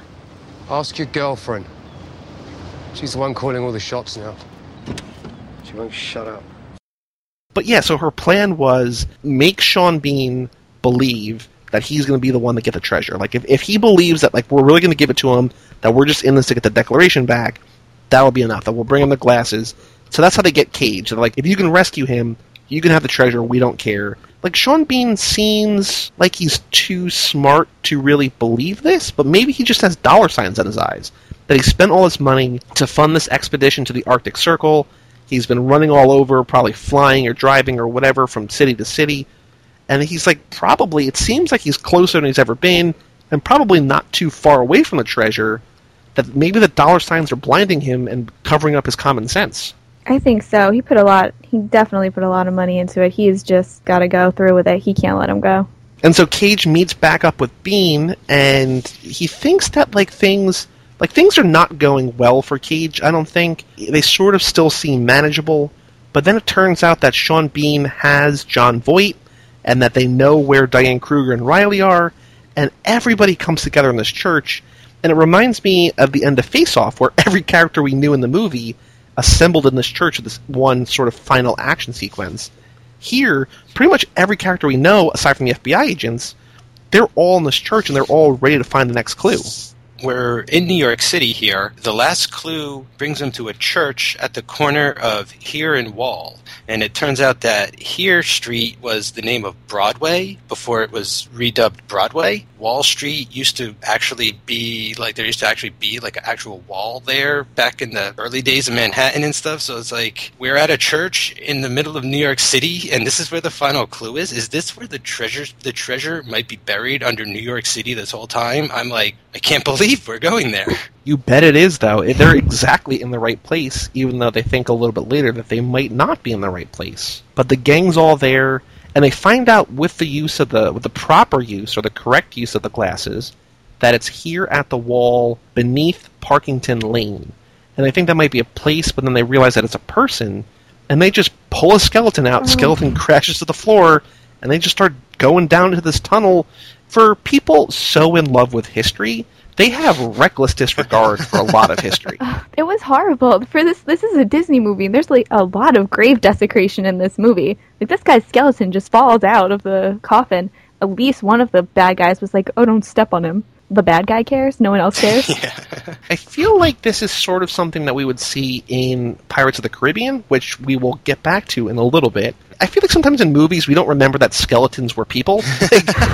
S11: Ask your girlfriend. She's the one calling all the shots now. She won't shut up.
S1: But yeah, so her plan was make Sean Bean believe that he's going to be the one to get the treasure. Like if, if he believes that like we're really going to give it to him, that we're just in this to get the declaration back, that'll be enough. That we'll bring him the glasses. So that's how they get Cage. They're like, if you can rescue him, you can have the treasure. We don't care. Like Sean Bean seems like he's too smart to really believe this, but maybe he just has dollar signs in his eyes. That he spent all his money to fund this expedition to the Arctic Circle. He's been running all over, probably flying or driving or whatever from city to city. And he's like, probably, it seems like he's closer than he's ever been, and probably not too far away from the treasure, that maybe the dollar signs are blinding him and covering up his common sense.
S3: I think so. He put a lot. He definitely put a lot of money into it. He's just got to go through with it. He can't let him go.
S1: And so Cage meets back up with Bean, and he thinks that like things like things are not going well for Cage. I don't think they sort of still seem manageable, but then it turns out that Sean Bean has Jon Voight, and that they know where Diane Kruger and Riley are, and everybody comes together in this church. And it reminds me of the end of Face Off, where every character we knew in the movie assembled in this church at this one sort of final action sequence. Here, pretty much every character we know, aside from the FBI agents, they're all in this church and they're all ready to find the next clue.
S2: We're in New York City here. The last clue brings them to a church at the corner of Heere and Wall. And it turns out that Heere Street was the name of Broadway before it was redubbed Broadway. Wall Street used to actually be like there used to actually be like an actual wall there back in the early days of Manhattan and stuff. So it's like we're at a church in the middle of New York City, and this is where the final clue is. Is this where the treasure the treasure might be buried under New York City this whole time? I'm like, I can't believe we're going there.
S1: You bet it is, though. They're exactly in the right place, even though they think a little bit later that they might not be in the right place. But the gang's all there, and they find out with the use of the with the proper use or the correct use of the glasses that it's here at the wall beneath Parkington Lane. And they think that might be a place, but then they realize that it's a person, and they just pull a skeleton out. Oh. Skeleton crashes to the floor, and they just start going down into this tunnel. For people so in love with history, they have reckless disregard for a lot of history.
S3: It was horrible. For this, this is a Disney movie. and There's like a lot of grave desecration in this movie. Like this guy's skeleton just falls out of the coffin. At least one of the bad guys was like, "Oh, don't step on him." The bad guy cares. No one else cares.
S1: I feel like this is sort of something that we would see in Pirates of the Caribbean, which we will get back to in a little bit. I feel like sometimes in movies we don't remember that skeletons were people.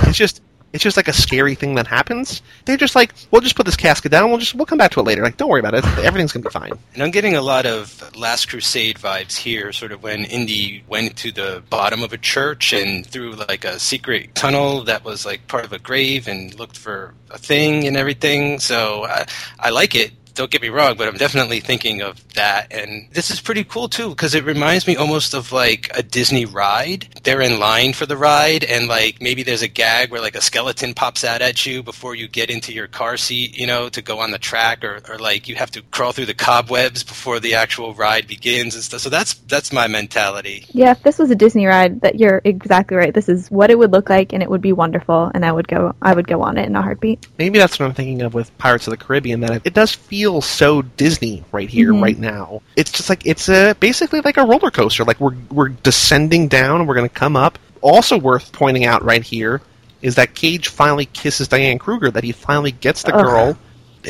S1: It's just it's just like a scary thing that happens. They're just like, we'll just put this casket down. We'll just we'll come back to it later. Like, don't worry about it. Everything's gonna be fine.
S2: And I'm getting a lot of Last Crusade vibes here, sort of when Indy went to the bottom of a church and through like a secret tunnel that was like part of a grave and looked for a thing and everything. So I, I like it. Don't get me wrong, but I'm definitely thinking of that. And this is pretty cool too, because it reminds me almost of like a Disney ride. They're in line for the ride, and like maybe there's a gag where like a skeleton pops out at you before you get into your car seat, you know, to go on the track, or, or like you have to crawl through the cobwebs before the actual ride begins and stuff. So that's that's my mentality.
S3: Yeah, if this was a Disney ride, that you're exactly right. This is what it would look like, and it would be wonderful, and I would go. I would go on it in a heartbeat.
S1: Maybe that's what I'm thinking of with Pirates of the Caribbean. That it does feel so Disney right here,
S3: Mhm.
S1: right now. It's just like it's a basically like a roller coaster. Like we're we're descending down, and we're going to come up. Also worth pointing out right here is that Cage finally kisses Diane Kruger. That he finally gets the
S3: Ugh.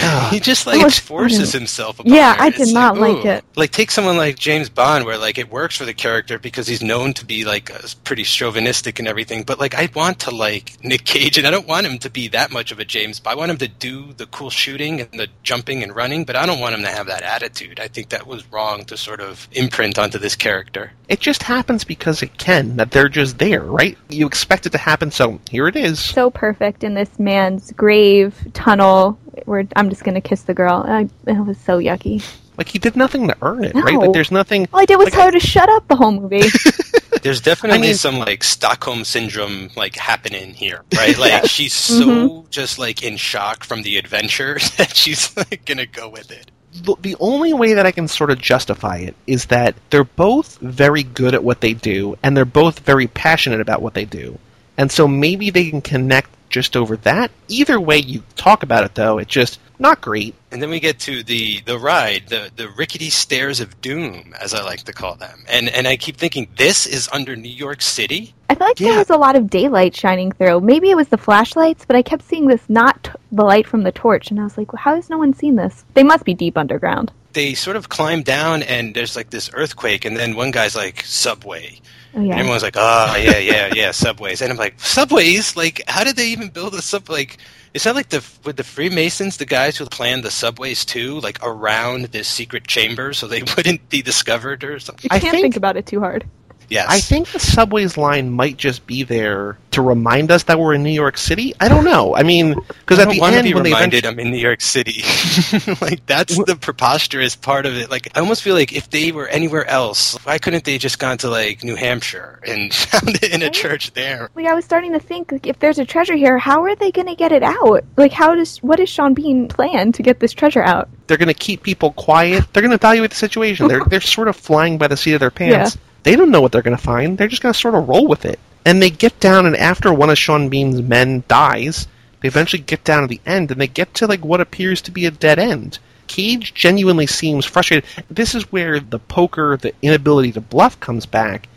S1: Girl,
S2: he just like
S3: was
S2: forces himself. Upon
S3: Yeah,
S2: her.
S3: I
S2: It's
S3: did not like
S2: ooh.
S3: it.
S2: Like take someone like James Bond, where like it works for the character because he's known to be like uh, pretty chauvinistic and everything. But like I want to like Nick Cage, and I don't want him to be that much of a James Bond. I want him to do the cool shooting and the jumping and running, but I don't want him to have that attitude. I think that was wrong to sort of imprint onto this character.
S1: It just happens because it can, that they're just there, right? You expect it to happen, so here it is.
S3: So perfect in this man's grave tunnel where I'm just gonna kiss the girl. I, it was so yucky.
S1: Like, he did nothing to earn it, right?
S3: No.
S1: Like, there's nothing.
S3: All I did was
S1: like,
S3: tell her to shut up the whole movie.
S2: There's definitely
S1: I mean-
S2: some like Stockholm syndrome like happening here, right? Like she's so
S3: Mm-hmm.
S2: just like in shock from the adventure that she's like gonna go with it.
S1: the, the only way that I can sort of justify it is that they're both very good at what they do, and they're both very passionate about what they do. And so maybe they can connect just over that. Either way you talk about it, though, it's just not great.
S2: And then we get to the the ride, the the rickety stairs of doom, as I like to call them. And and I keep thinking this is under New York City.
S3: I feel like there was a lot of daylight shining through. Maybe it was the flashlights, but I kept seeing this not t- the light from the torch, and I was like, well, how has no one seen this? They must be deep underground.
S2: They sort of climb down, and there's like this earthquake, and then one guy's like subway,
S3: Oh
S2: and everyone's like, oh yeah, yeah, yeah, subways, and I'm like, subways? Like, how did they even build a sub? Like, is that like the with the Freemasons, the guys who planned the subways too, like around this secret chamber, so they wouldn't be discovered or something?
S3: You
S1: I
S3: can't
S1: think-
S3: think about it too hard.
S2: Yes,
S1: I think the subways line might just be there to remind us that we're in New York City. I don't know. I mean, because at the
S2: want
S1: end,
S2: to be
S1: when they
S2: reminded
S1: eventually-
S2: I'm in New York City. like that's the preposterous part of it. Like I almost feel like if they were anywhere else, why couldn't they just gone to like New Hampshire and found it in a church there?
S3: Like I was starting to think, like, if there's a treasure here, how are they going to get it out? Like, how does what does Sean Bean plan to get this treasure out?
S1: they're going to keep people quiet. They're going to evaluate the situation. They're they're sort of flying by the seat of their pants. They don't know what they're going to find. They're just going to sort of roll with it. And they get down, and after one of Sean Bean's men dies, they eventually get down to the end, and they get to like what appears to be a dead end. Cage genuinely seems frustrated. This is where the poker, the inability to bluff, comes back.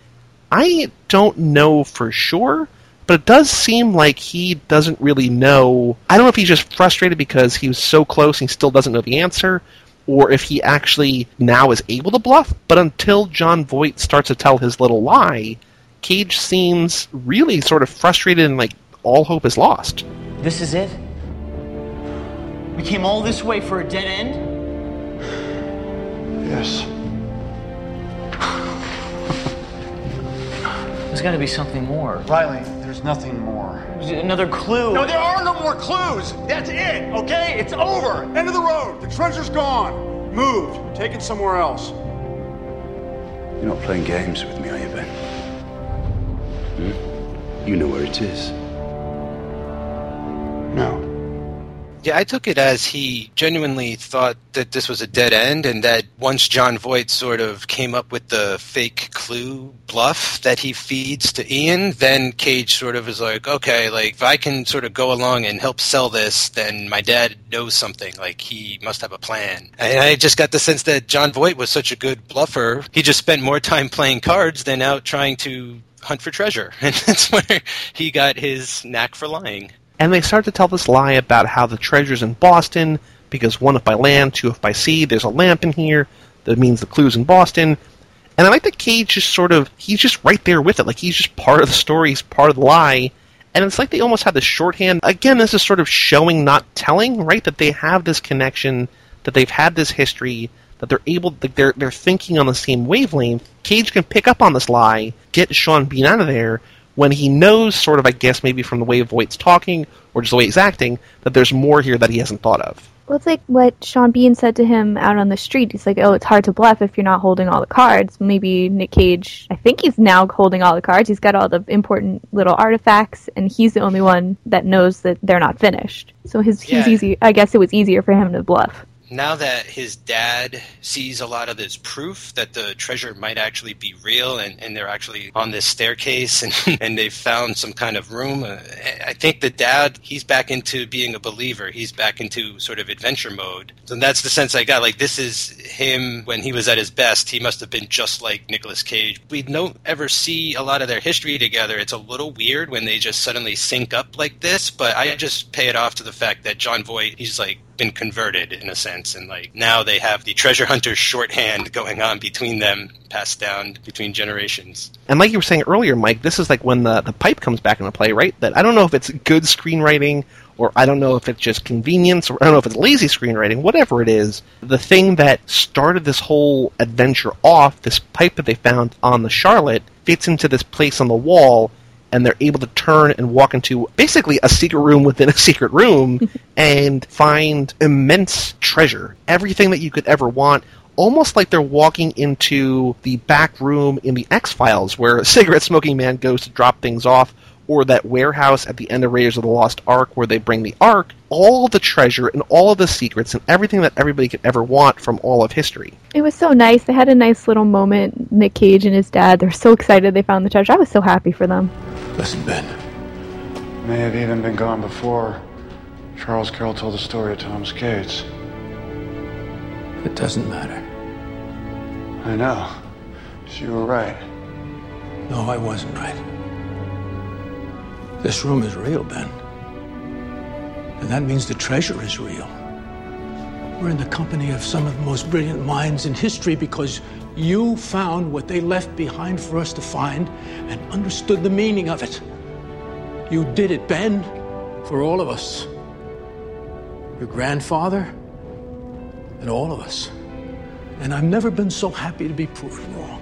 S1: I don't know for sure, but it does seem like he doesn't really know. I don't know if he's just frustrated because he was so close and he still doesn't know the answer, or if he actually now is able to bluff. But until Jon Voight starts to tell his little lie, Cage seems really sort of frustrated and like all hope is lost.
S10: This is it? We came all this way for a dead end?
S5: Yes.
S10: There's gotta be something more.
S5: Riley, there's nothing more.
S10: Another clue.
S12: No, there are no more clues. That's it, okay? It's over. End of the road. The treasure's gone. Moved. Taken somewhere else.
S13: You're not playing games with me, are you, Ben? Hmm? You know where it is.
S5: No.
S2: Yeah, I took it as he genuinely thought that this was a dead end, and that once Jon Voight sort of came up with the fake clue bluff that he feeds to Ian, then Cage sort of is like, okay, like if I can sort of go along and help sell this, then my dad knows something. Like he must have a plan. And I just got the sense that Jon Voight was such a good bluffer, he just spent more time playing cards than out trying to hunt for treasure, and that's where he got his knack for lying.
S1: And they start to tell this lie about how the treasure's in Boston, because one if by land, two if by sea, there's a lamp in here, that means the clue's in Boston. And I like that Cage just sort of, he's just right there with it. Like, he's just part of the story, he's part of the lie. And it's like they almost had this shorthand. Again, this is sort of showing, not telling, right? That they have this connection, that they've had this history, that they're able, that they're, they're thinking on the same wavelength. Cage can pick up on this lie, get Sean Bean out of there, when he knows, sort of, I guess, maybe from the way Voight's talking, or just the way he's acting, that there's more here that he hasn't thought of.
S3: Well, it's like what Sean Bean said to him out on the street. He's like, "Oh, it's hard to bluff if you're not holding all the cards." Maybe Nick Cage. I think he's now holding all the cards. He's got all the important little artifacts, and he's the only one that knows that they're not finished. So his he's easy. I guess it was easier for him to bluff.
S2: Now that his dad sees a lot of this proof that the treasure might actually be real and, and they're actually on this staircase and, and they've found some kind of room, uh, I think the dad, he's back into being a believer. He's back into sort of adventure mode. And that's the sense I got. Like, this is him when he was at his best. He must have been just like Nicolas Cage. We don't ever see a lot of their history together. It's a little weird when they just suddenly sync up like this, but I just pay it off to the fact that Jon Voight, he's like, been converted in a sense, and like now they have the treasure hunters shorthand going on between them, passed down between generations.
S1: And like you were saying earlier, Mike, this is like when the, the pipe comes back into play, right? That I don't know if it's good screenwriting or I don't know if it's just convenience or I don't know if it's lazy screenwriting, whatever it is. The thing that started this whole adventure off, this pipe that they found on the Charlotte, fits into this place on the wall and they're able to turn and walk into basically a secret room within a secret room and find immense treasure. Everything that you could ever want. Almost like they're walking into the back room in the X Files, where a cigarette smoking man goes to drop things off, or that warehouse at the end of Raiders of the Lost Ark, where they bring the Ark. All the treasure and all of the secrets and everything that everybody could ever want from all of history.
S3: It was so nice. They had a nice little moment. Nick Cage and his dad. They're so excited they found the treasure. I was so happy for them.
S12: Listen, Ben.
S5: May have even been gone before Charles Carroll told the story of Thomas Gates.
S12: It doesn't matter.
S5: I know. So you were right.
S12: No, I wasn't right. This room is real, Ben. And that means the treasure is real. We're in the company of some of the most brilliant minds in history because you found what they left behind for us to find and understood the meaning of it. You did it, Ben, for all of us. Your grandfather and all of us. And I've never been so happy to be proven wrong.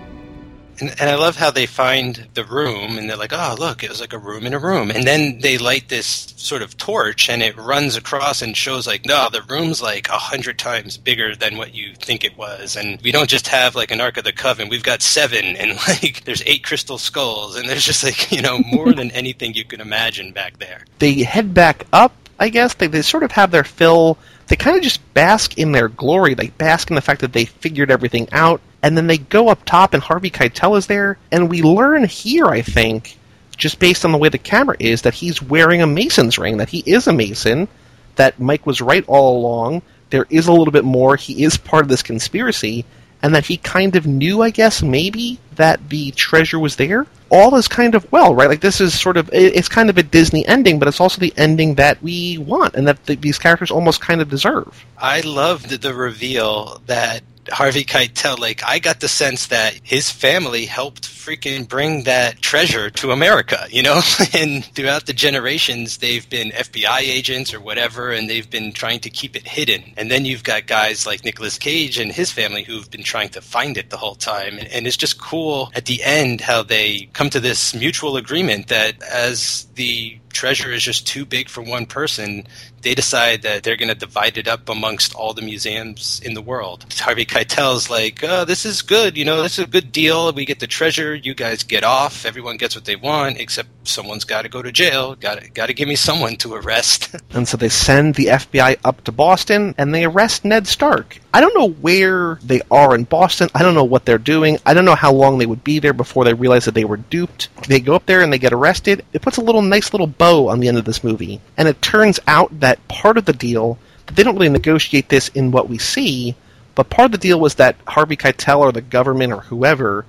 S2: And, and I love how they find the room and they're like, oh, look, it was like a room in a room. And then they light this sort of torch and it runs across and shows like, no, the room's like a hundred times bigger than what you think it was. And we don't just have like an Ark of the Covenant, we've got seven and like there's eight crystal skulls and there's just like, you know, more than anything you can imagine back there.
S1: They head back up, I guess. They, they sort of have their fill. They kind of just bask in their glory. They bask in the fact that they figured everything out and then they go up top and Harvey Keitel is there, and we learn here, I think, just based on the way the camera is, that he's wearing a Mason's ring, that he is a Mason, that Mike was right all along. There is a little bit more. He is part of this conspiracy, and that he kind of knew, I guess, maybe that the treasure was there. All is kind of well, right? Like this is sort of it's kind of a Disney ending, but it's also the ending that we want and that the, these characters almost kind of deserve.
S2: I loved the reveal that Harvey Keitel, like I got the sense that his family helped freaking bring that treasure to America, you know? and throughout the generations, they've been FBI agents or whatever, and they've been trying to keep it hidden. And then you've got guys like Nicolas Cage and his family who've been trying to find it the whole time. And it's just cool at the end how they come to this mutual agreement that as the treasure is just too big for one person, they decide that they're going to divide it up amongst all the museums in the world. Harvey Keitel's like, oh, this is good, you know, this is a good deal. We get the treasure, you guys get off, everyone gets what they want, except someone's got to go to jail. Got got to give me someone to arrest.
S1: and so they send the FBI up to Boston and they arrest Ned Stark. I don't know where they are in Boston. I don't know what they're doing. I don't know how long they would be there before they realize that they were duped. They go up there and they get arrested. It puts a little nice little bow on the end of this movie. And it turns out that part of the deal, they don't really negotiate this in what we see, but part of the deal was that Harvey Keitel or the government or whoever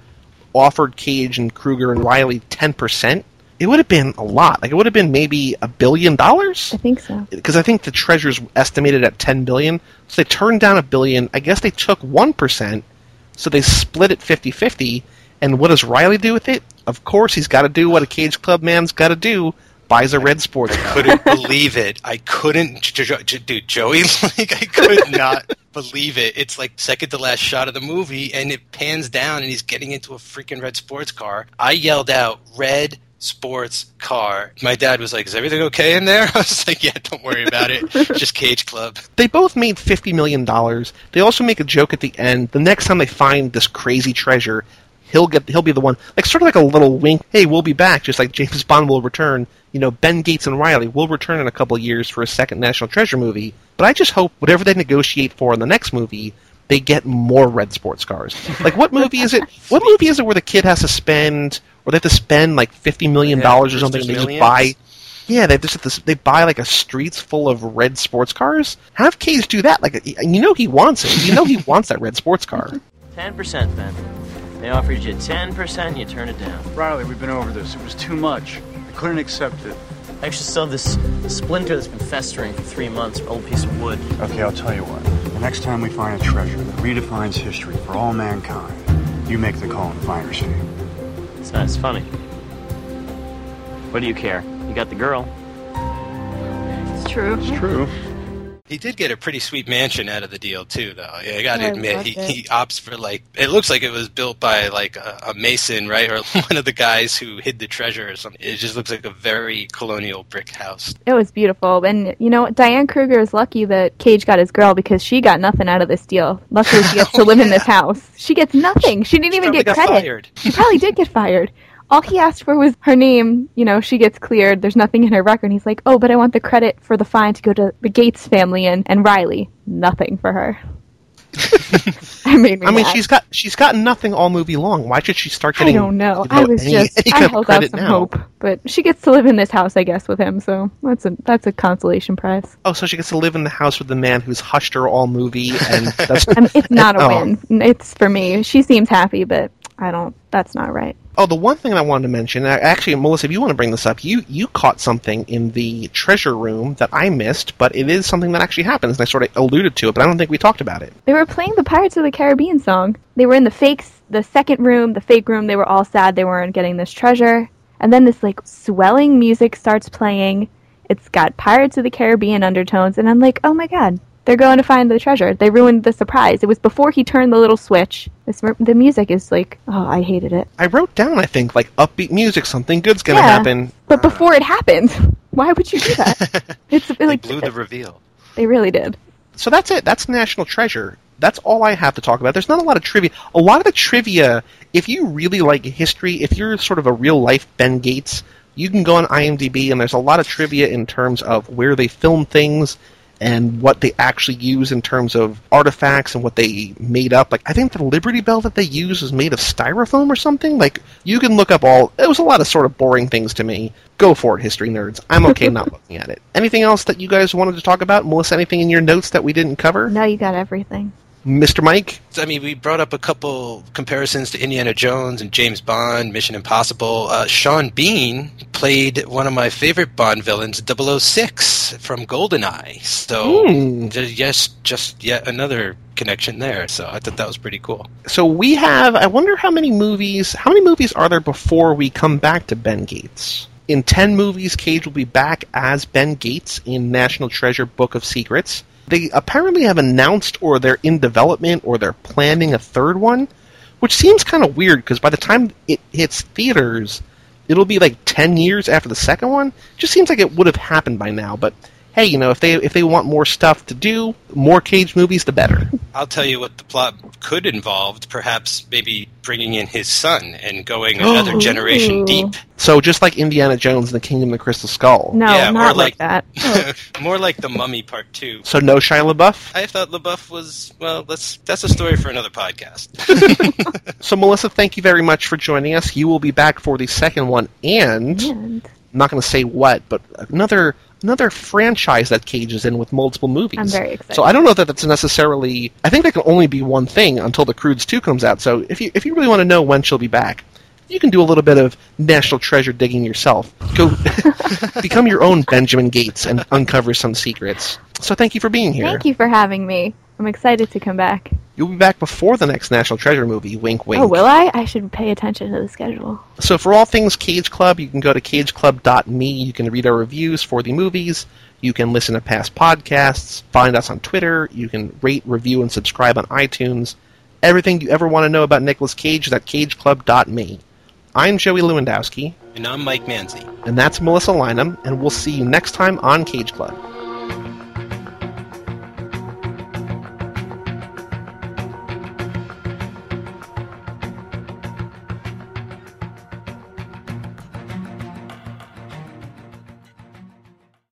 S1: offered Cage and Kruger and Riley 10%. It would have been a lot. Like it would have been maybe a billion dollars.
S3: I think so.
S1: Because I think the treasure's estimated at 10 billion. So they turned down a billion. I guess they took 1%. So they split it 50-50. And what does Riley do with it? Of course, he's got to do what a Cage Club man's got to do buys a red sports car.
S2: I couldn't believe it. I couldn't, dude. Joey, like I could not believe it. It's like second to last shot of the movie, and it pans down, and he's getting into a freaking red sports car. I yelled out, "Red!" Sports car. My dad was like, "Is everything okay in there?" I was like, "Yeah, don't worry about it. Just Cage Club."
S1: They both made fifty million dollars. They also make a joke at the end. The next time they find this crazy treasure, he'll get he'll be the one like sort of like a little wink hey we'll be back just like james bond will return you know ben gates and riley will return in a couple of years for a second national treasure movie but i just hope whatever they negotiate for in the next movie they get more red sports cars like what movie is it what movie is it where the kid has to spend or they have to spend like 50 million dollars yeah, or something and they just buy yeah, they just this, they buy like a streets full of red sports cars. Have Cage do that. Like you know he wants it. You know he wants that red sports car.
S7: Ten percent, Ben. They offered you 10%, you turn it down.
S13: Riley, we've been over this. It was too much. I couldn't accept it.
S10: I actually still have this splinter that's been festering for three months, an old piece of wood.
S5: Okay, I'll tell you what. The next time we find a treasure that redefines history for all mankind, you make the call and find her scene.
S10: It's not as funny. What do you care? You got the girl.
S3: It's true.
S5: It's true.
S2: He did get a pretty sweet mansion out of the deal too, though. Yeah, I got to
S3: I
S2: admit, he, he opts for like it looks like it was built by like a, a mason, right, or one of the guys who hid the treasure or something. It just looks like a very colonial brick house.
S3: It was beautiful. And, you know, Diane Kruger is lucky that Cage got his girl because she got nothing out of this deal. Luckily, she gets to live in oh, this house. She gets nothing. She didn't even get
S2: got
S3: credit.
S2: fired.
S3: She probably did get fired. All he asked for was her name. You know, she gets cleared. There's nothing in her record. And he's like, oh, but I want the credit for the fine to go to the Gates family and, and Riley. Nothing for her. I made me
S1: I mean,
S3: mad.
S1: she's got she's got nothing all movie long. Why should she start getting?
S3: I don't know.
S1: you
S3: I was
S1: any-
S3: just
S1: any
S3: I held out some
S1: now?
S3: hope, but she gets to live in this house, I guess, with him. So that's a that's a consolation prize.
S1: Oh, so she gets to live in the house with the man who's hushed her all movie, and that's
S3: I mean, it's not a
S1: Oh.
S3: win. It's for me. She seems happy, but I don't. That's not right.
S1: Oh, the one thing I wanted to mention, uh, actually, Melissa, if you want to bring this up, you you caught something in the treasure room that I missed, but it is something that actually happens, and I sort of alluded to it, but I don't think we talked about it.
S3: They were playing the Pirates of the Caribbean song. They were in the fakes, the second room, the fake room. They were all sad they weren't getting this treasure. And then this like swelling music starts playing. It's got Pirates of the Caribbean undertones, and I'm like, oh my god, they're going to find the treasure. They ruined the surprise. It was before he turned the little switch. This, the music is like, oh, I hated it.
S1: I wrote down, I think, like upbeat music, something good's gonna
S3: Yeah.
S1: happen.
S3: But before it happened, why would you do that? it's like
S2: Blew the reveal.
S3: they really did.
S1: So that's it. That's National Treasure. That's all I have to talk about. There's not a lot of trivia. A lot of the trivia, if you really like history, if you're sort of a real life Ben Gates, you can go on IMDb and there's a lot of trivia in terms of where they film things and what they actually use in terms of artifacts and what they made up. Like I think the Liberty Bell that they use was made of styrofoam or something. Like you can look up all. It was a lot of sort of boring things to me. Go for it, history nerds. I'm okay not looking at it. Anything else that you guys wanted to talk about, Melissa? Anything in your notes that we didn't cover?
S3: No, you got everything.
S1: Mr. Mike?
S2: I mean, we brought up a couple comparisons to Indiana Jones and James Bond, Mission Impossible. Uh, Sean Bean played one of my favorite Bond villains, 006 from GoldenEye. So, ju- yes, just yet another connection there. So I thought that was pretty cool.
S1: So we have. I wonder how many movies. How many movies are there before we come back to Ben Gates? In ten movies, Cage will be back as Ben Gates in National Treasure: Book of Secrets. They apparently have announced, or they're in development, or they're planning a third one, which seems kind of weird because by the time it hits theaters, it'll be like ten years after the second one. Just seems like it would have happened by now. But hey, you know, if they if they want more stuff to do, more Cage movies, the better.
S2: I'll tell you what the plot could involve. Perhaps maybe bringing in his son and going another generation deep.
S1: So just like Indiana Jones and the Kingdom of the Crystal Skull.
S3: No,
S2: Yeah,
S3: not
S2: or
S3: like,
S2: like-
S3: that.
S2: More like the Mummy Part Two.
S1: So no Shia LaBeouf.
S2: I thought LaBeouf was well. That's that's a story for another podcast.
S1: So Melissa, thank you very much for joining us. You will be back for the second one, and
S3: And
S1: I'm not going to say what, but another another franchise that Cage is in with multiple movies.
S3: I'm very excited.
S1: So I don't know that that's necessarily. I think that can only be one thing until the Croods Two comes out. So if you if you really want to know when she'll be back. You can do a little bit of national treasure digging yourself. Go become your own Benjamin Gates and uncover some secrets. So thank you for being here.
S3: thank you for having me. I'm excited to come back.
S1: You'll be back before the next National Treasure movie. Wink, oh, wink.
S3: Oh, will I? I should pay attention to the schedule.
S1: So for all things Cage Club, you can go to cageclub.me. You can read our reviews for the movies. You can listen to past podcasts, find us on Twitter. You can rate, review, and subscribe on iTunes. Everything you ever want to know about Nicolas Cage is at cageclub.me. I'm Joey Lewandowski,
S2: and I'm Mike Manzi.
S1: and that's Melissa Lynham, and we'll see you next time on Cage Club.